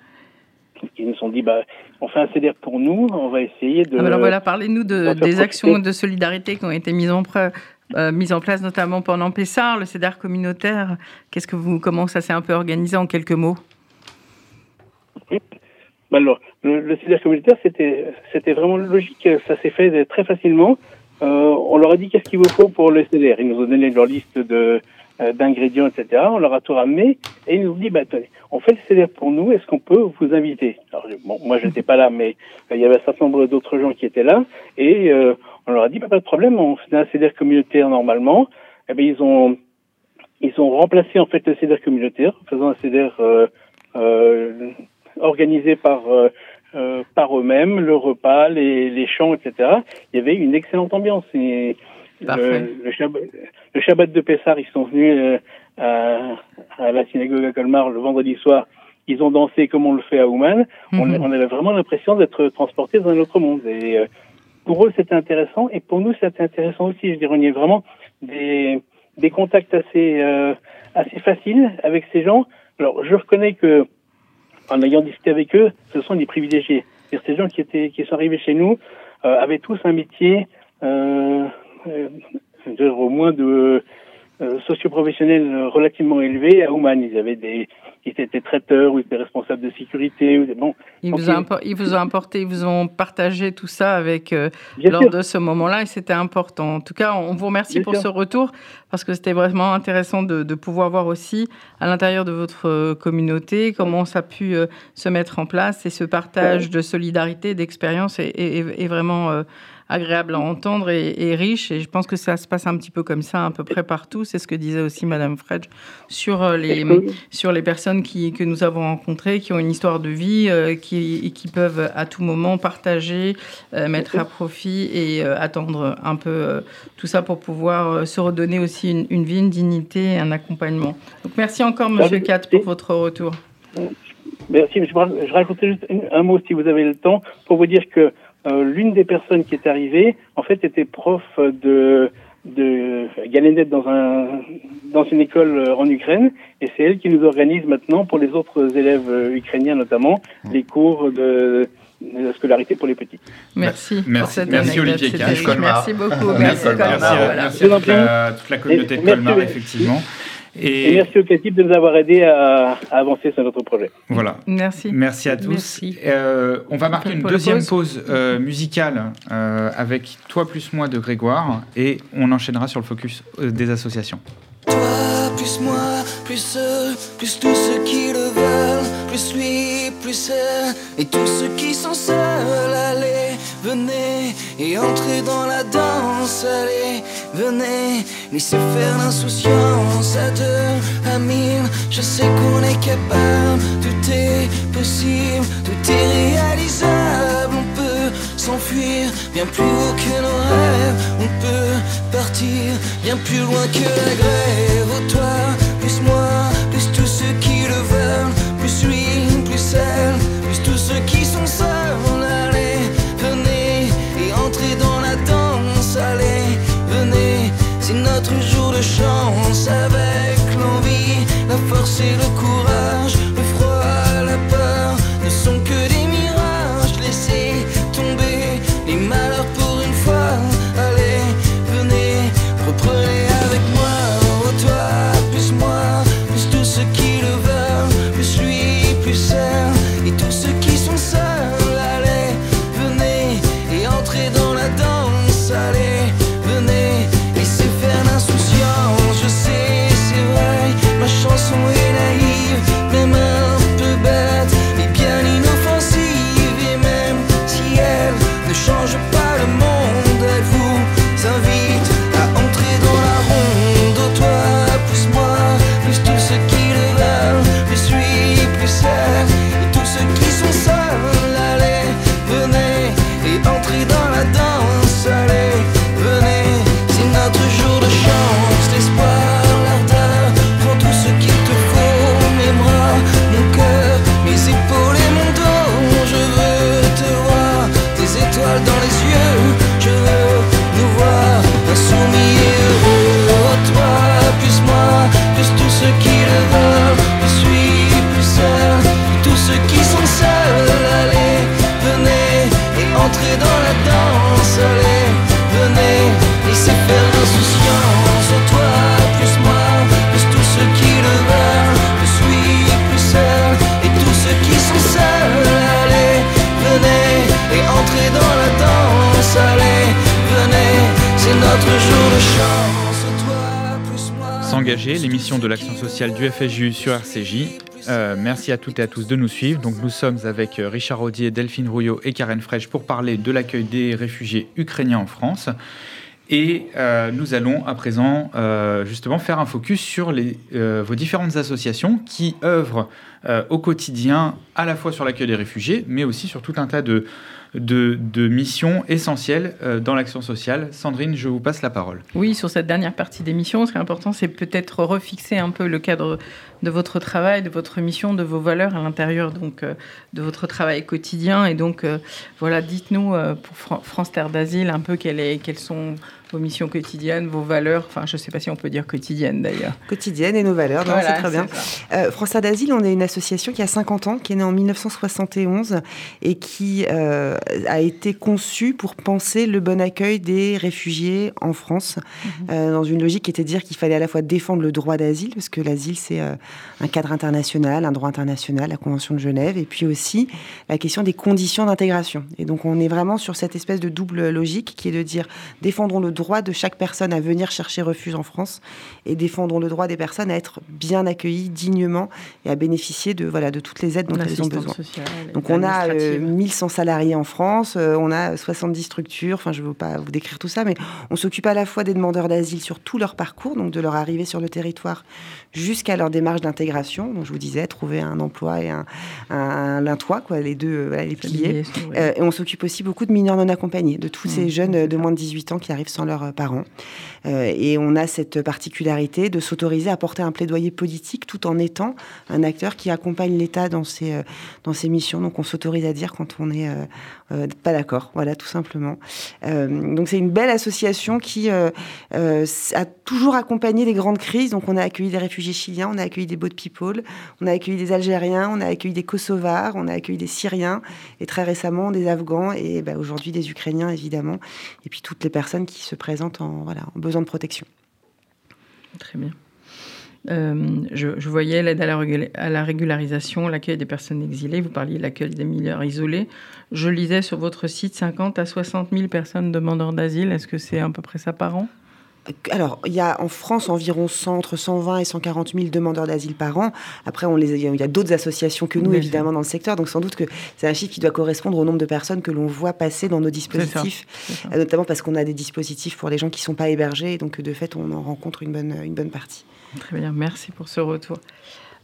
Ils nous ont dit, bah, on fait un CDR pour nous, on va essayer de... Ah, alors voilà, parlez-nous de- des profiter. actions de solidarité qui ont été mises en, pre- euh, en place, notamment pendant Pessard, le CEDAR communautaire. Qu'est-ce que vous, comment ça s'est un peu organisé en quelques mots? Bah alors, le, le CDR communautaire, c'était, c'était vraiment logique. Ça s'est fait très facilement. Euh, on leur a dit qu'est-ce qu'il vous faut pour le CDR. Ils nous ont donné leur liste de, euh, d'ingrédients, etc. On leur a tout ramené et ils nous ont dit, bah, attendez, on fait le CDR pour nous. Est-ce qu'on peut vous inviter? Alors, bon, moi, je n'étais pas là, mais euh, il y avait un certain nombre d'autres gens qui étaient là et euh, on leur a dit, bah, pas de problème, on faisait un CDR communautaire normalement. Eh bien, ils ont ils ont remplacé en fait le CEDER communautaire, en faisant un euh, euh, organisé par euh, euh, par eux-mêmes, le repas, les, les chants, etc. Il y avait une excellente ambiance. Et Parfait. le, le, Shabbat, le Shabbat de Pessar, ils sont venus euh, à, à la synagogue à Colmar le vendredi soir. Ils ont dansé comme on le fait à Ouman. On, Mhm. on avait vraiment l'impression d'être transportés dans un autre monde. Et euh, pour eux, c'était intéressant. Et pour nous, c'était intéressant aussi. Je dirais, on y a vraiment des, des contacts assez, euh, assez faciles avec ces gens. Alors, je reconnais que, en ayant discuté avec eux, ce sont des privilégiés. Ces gens qui étaient, qui sont arrivés chez nous, euh, avaient tous un métier, euh, euh, au moins de euh, socio-professionnel relativement élevé. À Ouman, ils avaient des, ils étaient traiteurs ou ils étaient responsables de sécurité. Ou des, bon, ils Donc, vous, ont ils- impor- ils vous ont apporté, ils vous ont partagé tout ça avec euh, lors sûr. de ce moment-là et c'était important. En tout cas, on vous remercie Bien pour sûr. ce retour parce que c'était vraiment intéressant de, de pouvoir voir aussi à l'intérieur de votre euh, communauté comment ça a pu euh, se mettre en place et ce partage de solidarité, d'expérience est, est- est- est vraiment agréable à entendre et, et riche. Et je pense que ça se passe un petit peu comme ça à peu près partout. C'est ce que disait aussi Madame Fredge sur euh, les sur les personnes qui, que nous avons rencontrées, qui ont une histoire de vie, euh, qui, et qui peuvent à tout moment partager, euh, mettre à profit et euh, attendre un peu tout ça pour pouvoir se redonner aussi une, une vie, une dignité et un accompagnement. Donc merci encore, Monsieur Merci. Kat, pour votre retour. Merci, je, je rajoutais juste un mot si vous avez le temps pour vous dire que euh, l'une des personnes qui est arrivée, en fait, était prof de de galénette dans un dans une école euh, en Ukraine et c'est elle qui nous organise maintenant pour les autres élèves euh, ukrainiens notamment les cours de, de la scolarité pour les petits. Merci. pour Merci, cette merci Olivier. Colmar. Merci beaucoup. Merci, Merci, Colmar. Colmar, Merci, à- voilà. merci à toute la, toute la communauté de Et Colmar, effectivement. Et, Et merci au CATIP de nous avoir aidés à, à avancer sur notre projet. voilà. Merci. Merci à tous. Merci. Euh, on va marquer une deuxième pause. pause, euh, musicale euh, avec Toi plus moi de Grégoire et on enchaînera sur le focus euh, des associations. Toi, plus moi, plus eux, plus tous ceux qui le veulent, plus lui, plus elle, et tous ceux qui sont seuls, allez, venez, et entrez dans la danse, allez, venez, laissez faire l'insouciance à deux, à mille, je sais qu'on est capable, tout est possible, tout est réalisable, on peut s'enfuir bien plus haut que nos rêves, on peut partir bien plus loin que la grève. Oh, toi, plus moi, plus tous ceux qui le veulent, plus lui, plus elle, plus tous ceux qui sont seuls. Avec l'envie, la force et le courage, sociale du FSJU sur RCJ. Euh, merci à toutes et à tous de nous suivre. Donc, nous sommes avec euh, Richard Audier, Delphine Rouillot et Karen Frech pour parler de l'accueil des réfugiés ukrainiens en France. Et euh, nous allons à présent justement faire un focus sur vos différentes associations qui œuvrent au quotidien à la fois sur l'accueil des réfugiés, mais aussi sur tout un tas de, de, missions essentielles euh, dans l'action sociale. Sandrine, je vous passe la parole. Oui, sur cette dernière partie d'émission, ce qui est important, c'est peut-être refixer un peu le cadre de votre travail, de votre mission, de vos valeurs à l'intérieur donc euh, de votre travail quotidien. Et donc, euh, voilà, dites-nous pour France Terre d'Asile un peu quelles sont vos missions quotidiennes, vos valeurs. Enfin, je ne sais pas si on peut dire quotidienne d'ailleurs. Quotidienne et nos valeurs, c'est très bien. Euh, France Terre d'Asile, on est une association qui a 50 ans, qui est née en 1971 et qui euh, a été conçue pour penser le bon accueil des réfugiés en France, mhm. euh, dans une logique qui était de dire qu'il fallait à la fois défendre le droit d'asile, parce que l'asile c'est un cadre international, un droit international, la Convention de Genève, et puis aussi la question des conditions d'intégration. Et donc on est vraiment sur cette espèce de double logique qui est de dire défendons le droit de chaque personne à venir chercher refuge en France et défendons le droit des personnes à être bien accueillies dignement et à bénéficier de, voilà, de toutes les aides dont elles ont besoin. Donc on a 1100 euh, salariés en France, euh, on a 70 structures, enfin je ne veux pas vous décrire tout ça, mais on s'occupe à la fois des demandeurs d'asile sur tout leur parcours, donc de leur arrivée sur le territoire jusqu'à leur démarche d'intégration. Donc je vous disais, trouver un emploi et un, un, toit, quoi, les deux euh, les piliers. et on s'occupe aussi beaucoup de mineurs non accompagnés, de tous ces mmh. jeunes de moins de 18 ans qui arrivent sans leur euh, parents. Euh, et on a cette particularité de s'autoriser à porter un plaidoyer politique tout en étant un acteur qui accompagne l'État dans ses, euh, dans ses missions. Donc on s'autorise à dire quand on n'est pas d'accord, voilà, tout simplement. donc c'est une belle association qui a toujours accompagné les grandes crises. Donc on a accueilli des réfugiés chiliens, on a accueilli des boat people, on a accueilli des Algériens, on a accueilli des Kosovars, on a accueilli des Syriens et très récemment des Afghans et bah, aujourd'hui des Ukrainiens évidemment. Et puis toutes les personnes qui se présente en, voilà, en besoin de protection. Très bien. Euh, je, voyais l'aide à, la régularisation, l'accueil des personnes exilées. Vous parliez de l'accueil des mineurs isolés. Je lisais sur votre site 50 à 60 000 personnes demandeurs d'asile. Est-ce que c'est à peu près ça par an? Alors, il y a en France environ 100, entre 120 et 140 000 demandeurs d'asile par an. Après, on les, il y a d'autres associations que nous, évidemment, dans le secteur. Donc, sans doute que c'est un chiffre qui doit correspondre au nombre de personnes que l'on voit passer dans nos dispositifs. Euh, notamment parce qu'on a des dispositifs pour les gens qui ne sont pas hébergés. Donc, de fait, on en rencontre une bonne, une bonne partie. Très bien, merci pour ce retour.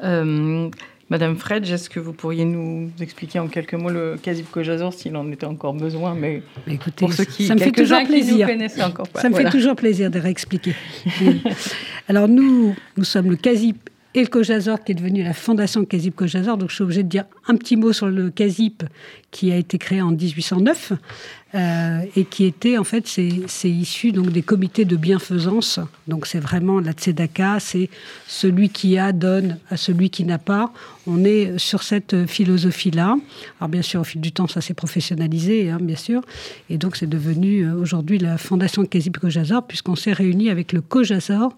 Euh, Madame Fred, est-ce que vous pourriez nous expliquer en quelques mots le Casib Kojazor s'il en était encore besoin Mais écoutez, pour ceux qui, ça me fait toujours plaisir. encore pas. Ça me fait toujours plaisir de réexpliquer. [LAUGHS] Alors nous, nous sommes le Casib et le Kojazor qui est devenu la fondation Casib Kojazor. Donc je suis obligée de dire un petit mot sur le Casib qui a été créé en 1809 euh, et qui était en fait c'est issu donc des comités de bienfaisance. Donc c'est vraiment la tzedaka, c'est celui qui a donne à celui qui n'a pas. On est sur cette philosophie-là. Alors bien sûr au fil du temps ça s'est professionnalisé hein, bien sûr et donc c'est devenu euh, aujourd'hui la fondation Casib Kojazor puisqu'on s'est réuni avec le Kojazor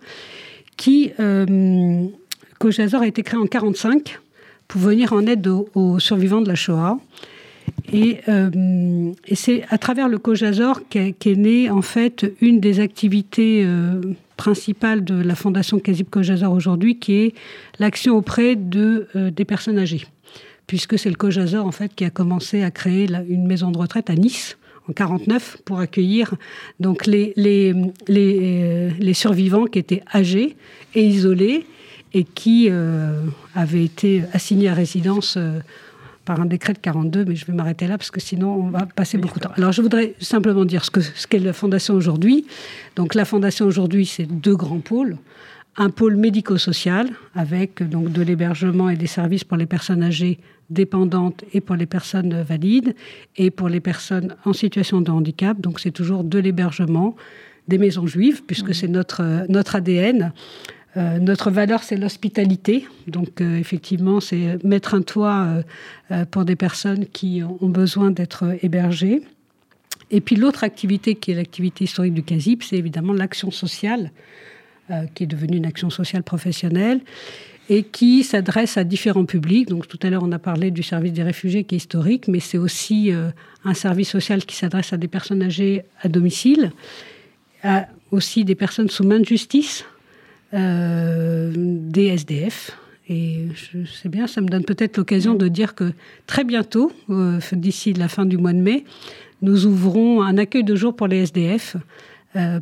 qui euh, Kojazor a été créé en 1945 pour venir en aide aux, survivants de la Shoah. Euh, et, c'est à travers le Kojazor qu'est est née en fait une des activités euh, principales de la fondation Kazib Kojazor aujourd'hui, qui est l'action auprès de, euh, des personnes âgées. Puisque c'est le Kojazor en fait qui a commencé à créer une maison de retraite à Nice en 49 pour accueillir donc les, les, les, les survivants qui étaient âgés et isolés et qui avait été assigné à résidence par un décret de 42, mais je vais m'arrêter là parce que sinon on va passer beaucoup de temps. Alors je voudrais simplement dire ce qu'est ce qu'est la Fondation aujourd'hui. Donc la Fondation aujourd'hui, c'est deux grands pôles. Un pôle médico-social avec donc de l'hébergement et des services pour les personnes âgées dépendantes et pour les personnes valides et pour les personnes en situation de handicap. Donc c'est toujours de l'hébergement, des maisons juives puisque mmh. c'est notre, notre ADN. Euh, notre valeur, c'est l'hospitalité. Donc, euh, effectivement, c'est mettre un toit euh, pour des personnes qui ont besoin d'être hébergées. Et puis, l'autre activité qui est l'activité historique du CASIP, c'est évidemment l'action sociale, qui est devenue une action sociale professionnelle et qui s'adresse à différents publics. Donc, tout à l'heure, on a parlé du service des réfugiés qui est historique, mais c'est aussi un service social qui s'adresse à des personnes âgées à domicile aussi des personnes sous main de justice, des SDF. Et je sais bien, ça me donne peut-être l'occasion de dire que très bientôt, d'ici la fin du mois de mai, nous ouvrons un accueil de jour pour les SDF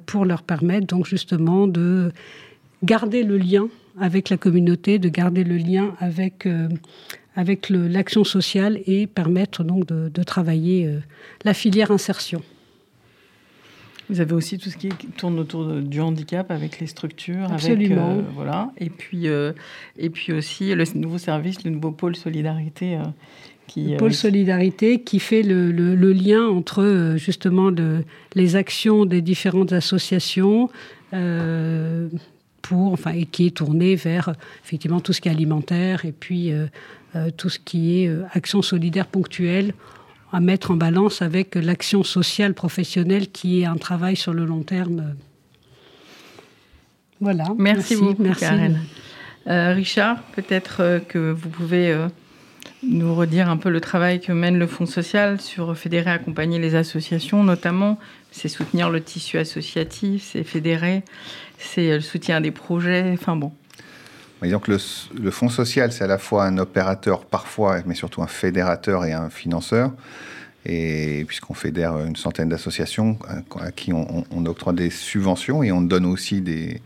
pour leur permettre donc justement de garder le lien avec la communauté, de garder le lien avec, euh, avec l'action sociale et permettre donc de, travailler euh, la filière insertion. Vous avez aussi tout ce qui tourne autour du handicap avec les structures, Absolument. Avec, euh, voilà, et puis et puis aussi le nouveau service, le nouveau pôle solidarité. Qui, le pôle solidarité qui fait le, le, lien entre justement les actions des différentes associations, enfin, et qui est tourné vers effectivement tout ce qui est alimentaire et puis euh, euh, tout ce qui est euh, action solidaire ponctuelle à mettre en balance avec l'action sociale professionnelle qui est un travail sur le long terme. Voilà. Merci, beaucoup, merci. Karen. Richard, peut-être que vous pouvez nous redire un peu le travail que mène le Fonds social sur fédérer, accompagner les associations, notamment, c'est soutenir le tissu associatif, c'est fédérer, c'est le soutien des projets, enfin bon. Donc le, le Fonds social, c'est à la fois un opérateur parfois, mais surtout un fédérateur et un financeur. Et puisqu'on fédère une centaine d'associations à qui on, octroie des subventions et on donne aussi des,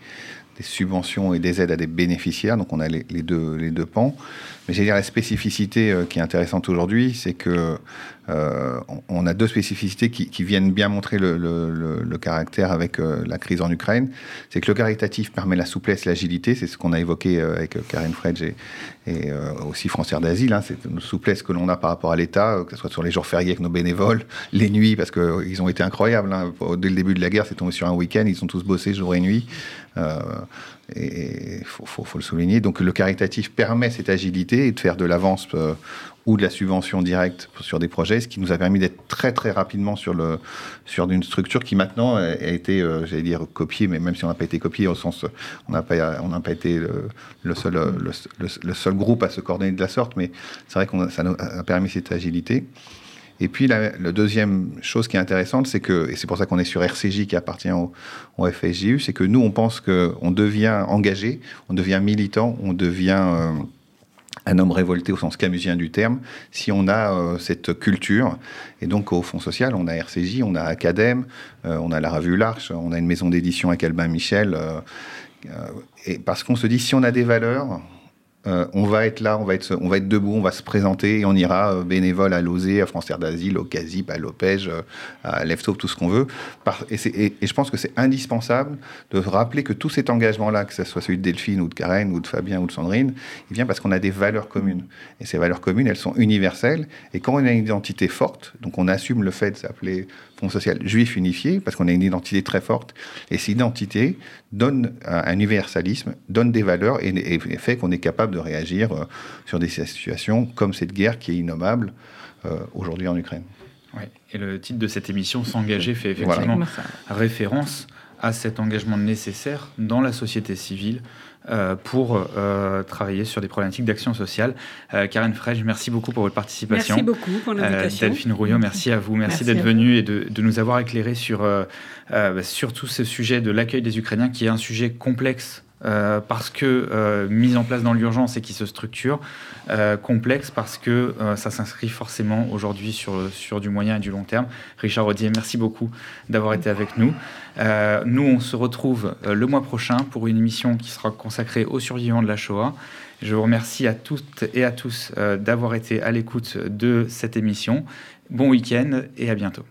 subventions et des aides à des bénéficiaires. Donc on a les, deux, les deux pans. Mais j'ai dire la spécificité euh, qui est intéressante aujourd'hui, c'est que euh, on a deux spécificités qui, viennent bien montrer le, caractère avec euh, la crise en Ukraine. C'est que le caritatif permet la souplesse, l'agilité. C'est ce qu'on a évoqué avec Karen Fredge et, aussi François d'Asile. Hein. C'est une souplesse que l'on a par rapport à l'État, que ce soit sur les jours fériés avec nos bénévoles, [LAUGHS] les nuits, parce qu'ils ont été incroyables. Hein. Dès le début de la guerre, c'est tombé sur un week-end. Ils ont tous bossé jour et nuit. et il faut, le souligner. Donc le caritatif permet cette agilité et de faire de l'avance ou de la subvention directe sur des projets, ce qui nous a permis d'être très très rapidement sur, le, sur une structure qui maintenant a été, euh, j'allais dire, copiée, mais même si on n'a pas été copié, au sens, on n'a pas, pas été le, seul, le, seul groupe à se coordonner de la sorte, mais c'est vrai que ça nous a permis cette agilité. Et puis la, deuxième chose qui est intéressante, c'est que, et c'est pour ça qu'on est sur RCJ qui appartient au, au FSJU, c'est que nous, on pense qu'on devient engagé, on devient militant, on devient... Euh, un homme révolté au sens camusien du terme, si on a euh, cette culture. Et donc au Fonds social, on a RCJ, on a Academ, euh, on a la revue L'Arche, on a une maison d'édition avec Albin Michel. Euh, et parce qu'on se dit, si on a des valeurs, euh, on va être là, on va être, on va être debout, on va se présenter et on ira euh, bénévole à l'OSE, à France Terre d'Asile, au CASIP, à l'OPEJ, euh, à l'EFTOP, tout ce qu'on veut. et, je pense que c'est indispensable de rappeler que tout cet engagement-là, que ce soit celui de Delphine ou de Karen ou de Fabien ou de Sandrine, il vient parce qu'on a des valeurs communes. Et ces valeurs communes, elles sont universelles. Et quand on a une identité forte, donc on assume le fait de s'appeler Fonds social juif unifié, parce qu'on a une identité très forte, et cette identité donne un universalisme, donne des valeurs et, fait qu'on est capable de réagir euh, sur des situations comme cette guerre qui est innommable euh, aujourd'hui en Ukraine. Oui. Et le titre de cette émission, S'engager, fait effectivement référence à cet engagement nécessaire dans la société civile euh, pour euh, travailler sur des problématiques d'action sociale. Euh, Karen Frege, merci beaucoup pour votre participation. Merci beaucoup pour l'invitation. Delphine Rouillot, merci à vous. Merci, d'être venu et de, de, nous avoir éclairé sur, bah, sur tout ce sujet de l'accueil des Ukrainiens, qui est un sujet complexe euh, parce que euh, mise en place dans l'urgence et qui se structure, euh, complexe parce que ça s'inscrit forcément aujourd'hui sur, sur du moyen et du long terme. Richard Rodier, merci beaucoup d'avoir été avec nous. nous, on se retrouve le mois prochain pour une émission qui sera consacrée aux survivants de la Shoah. Je vous remercie à toutes et à tous d'avoir été à l'écoute de cette émission. Bon week-end et à bientôt.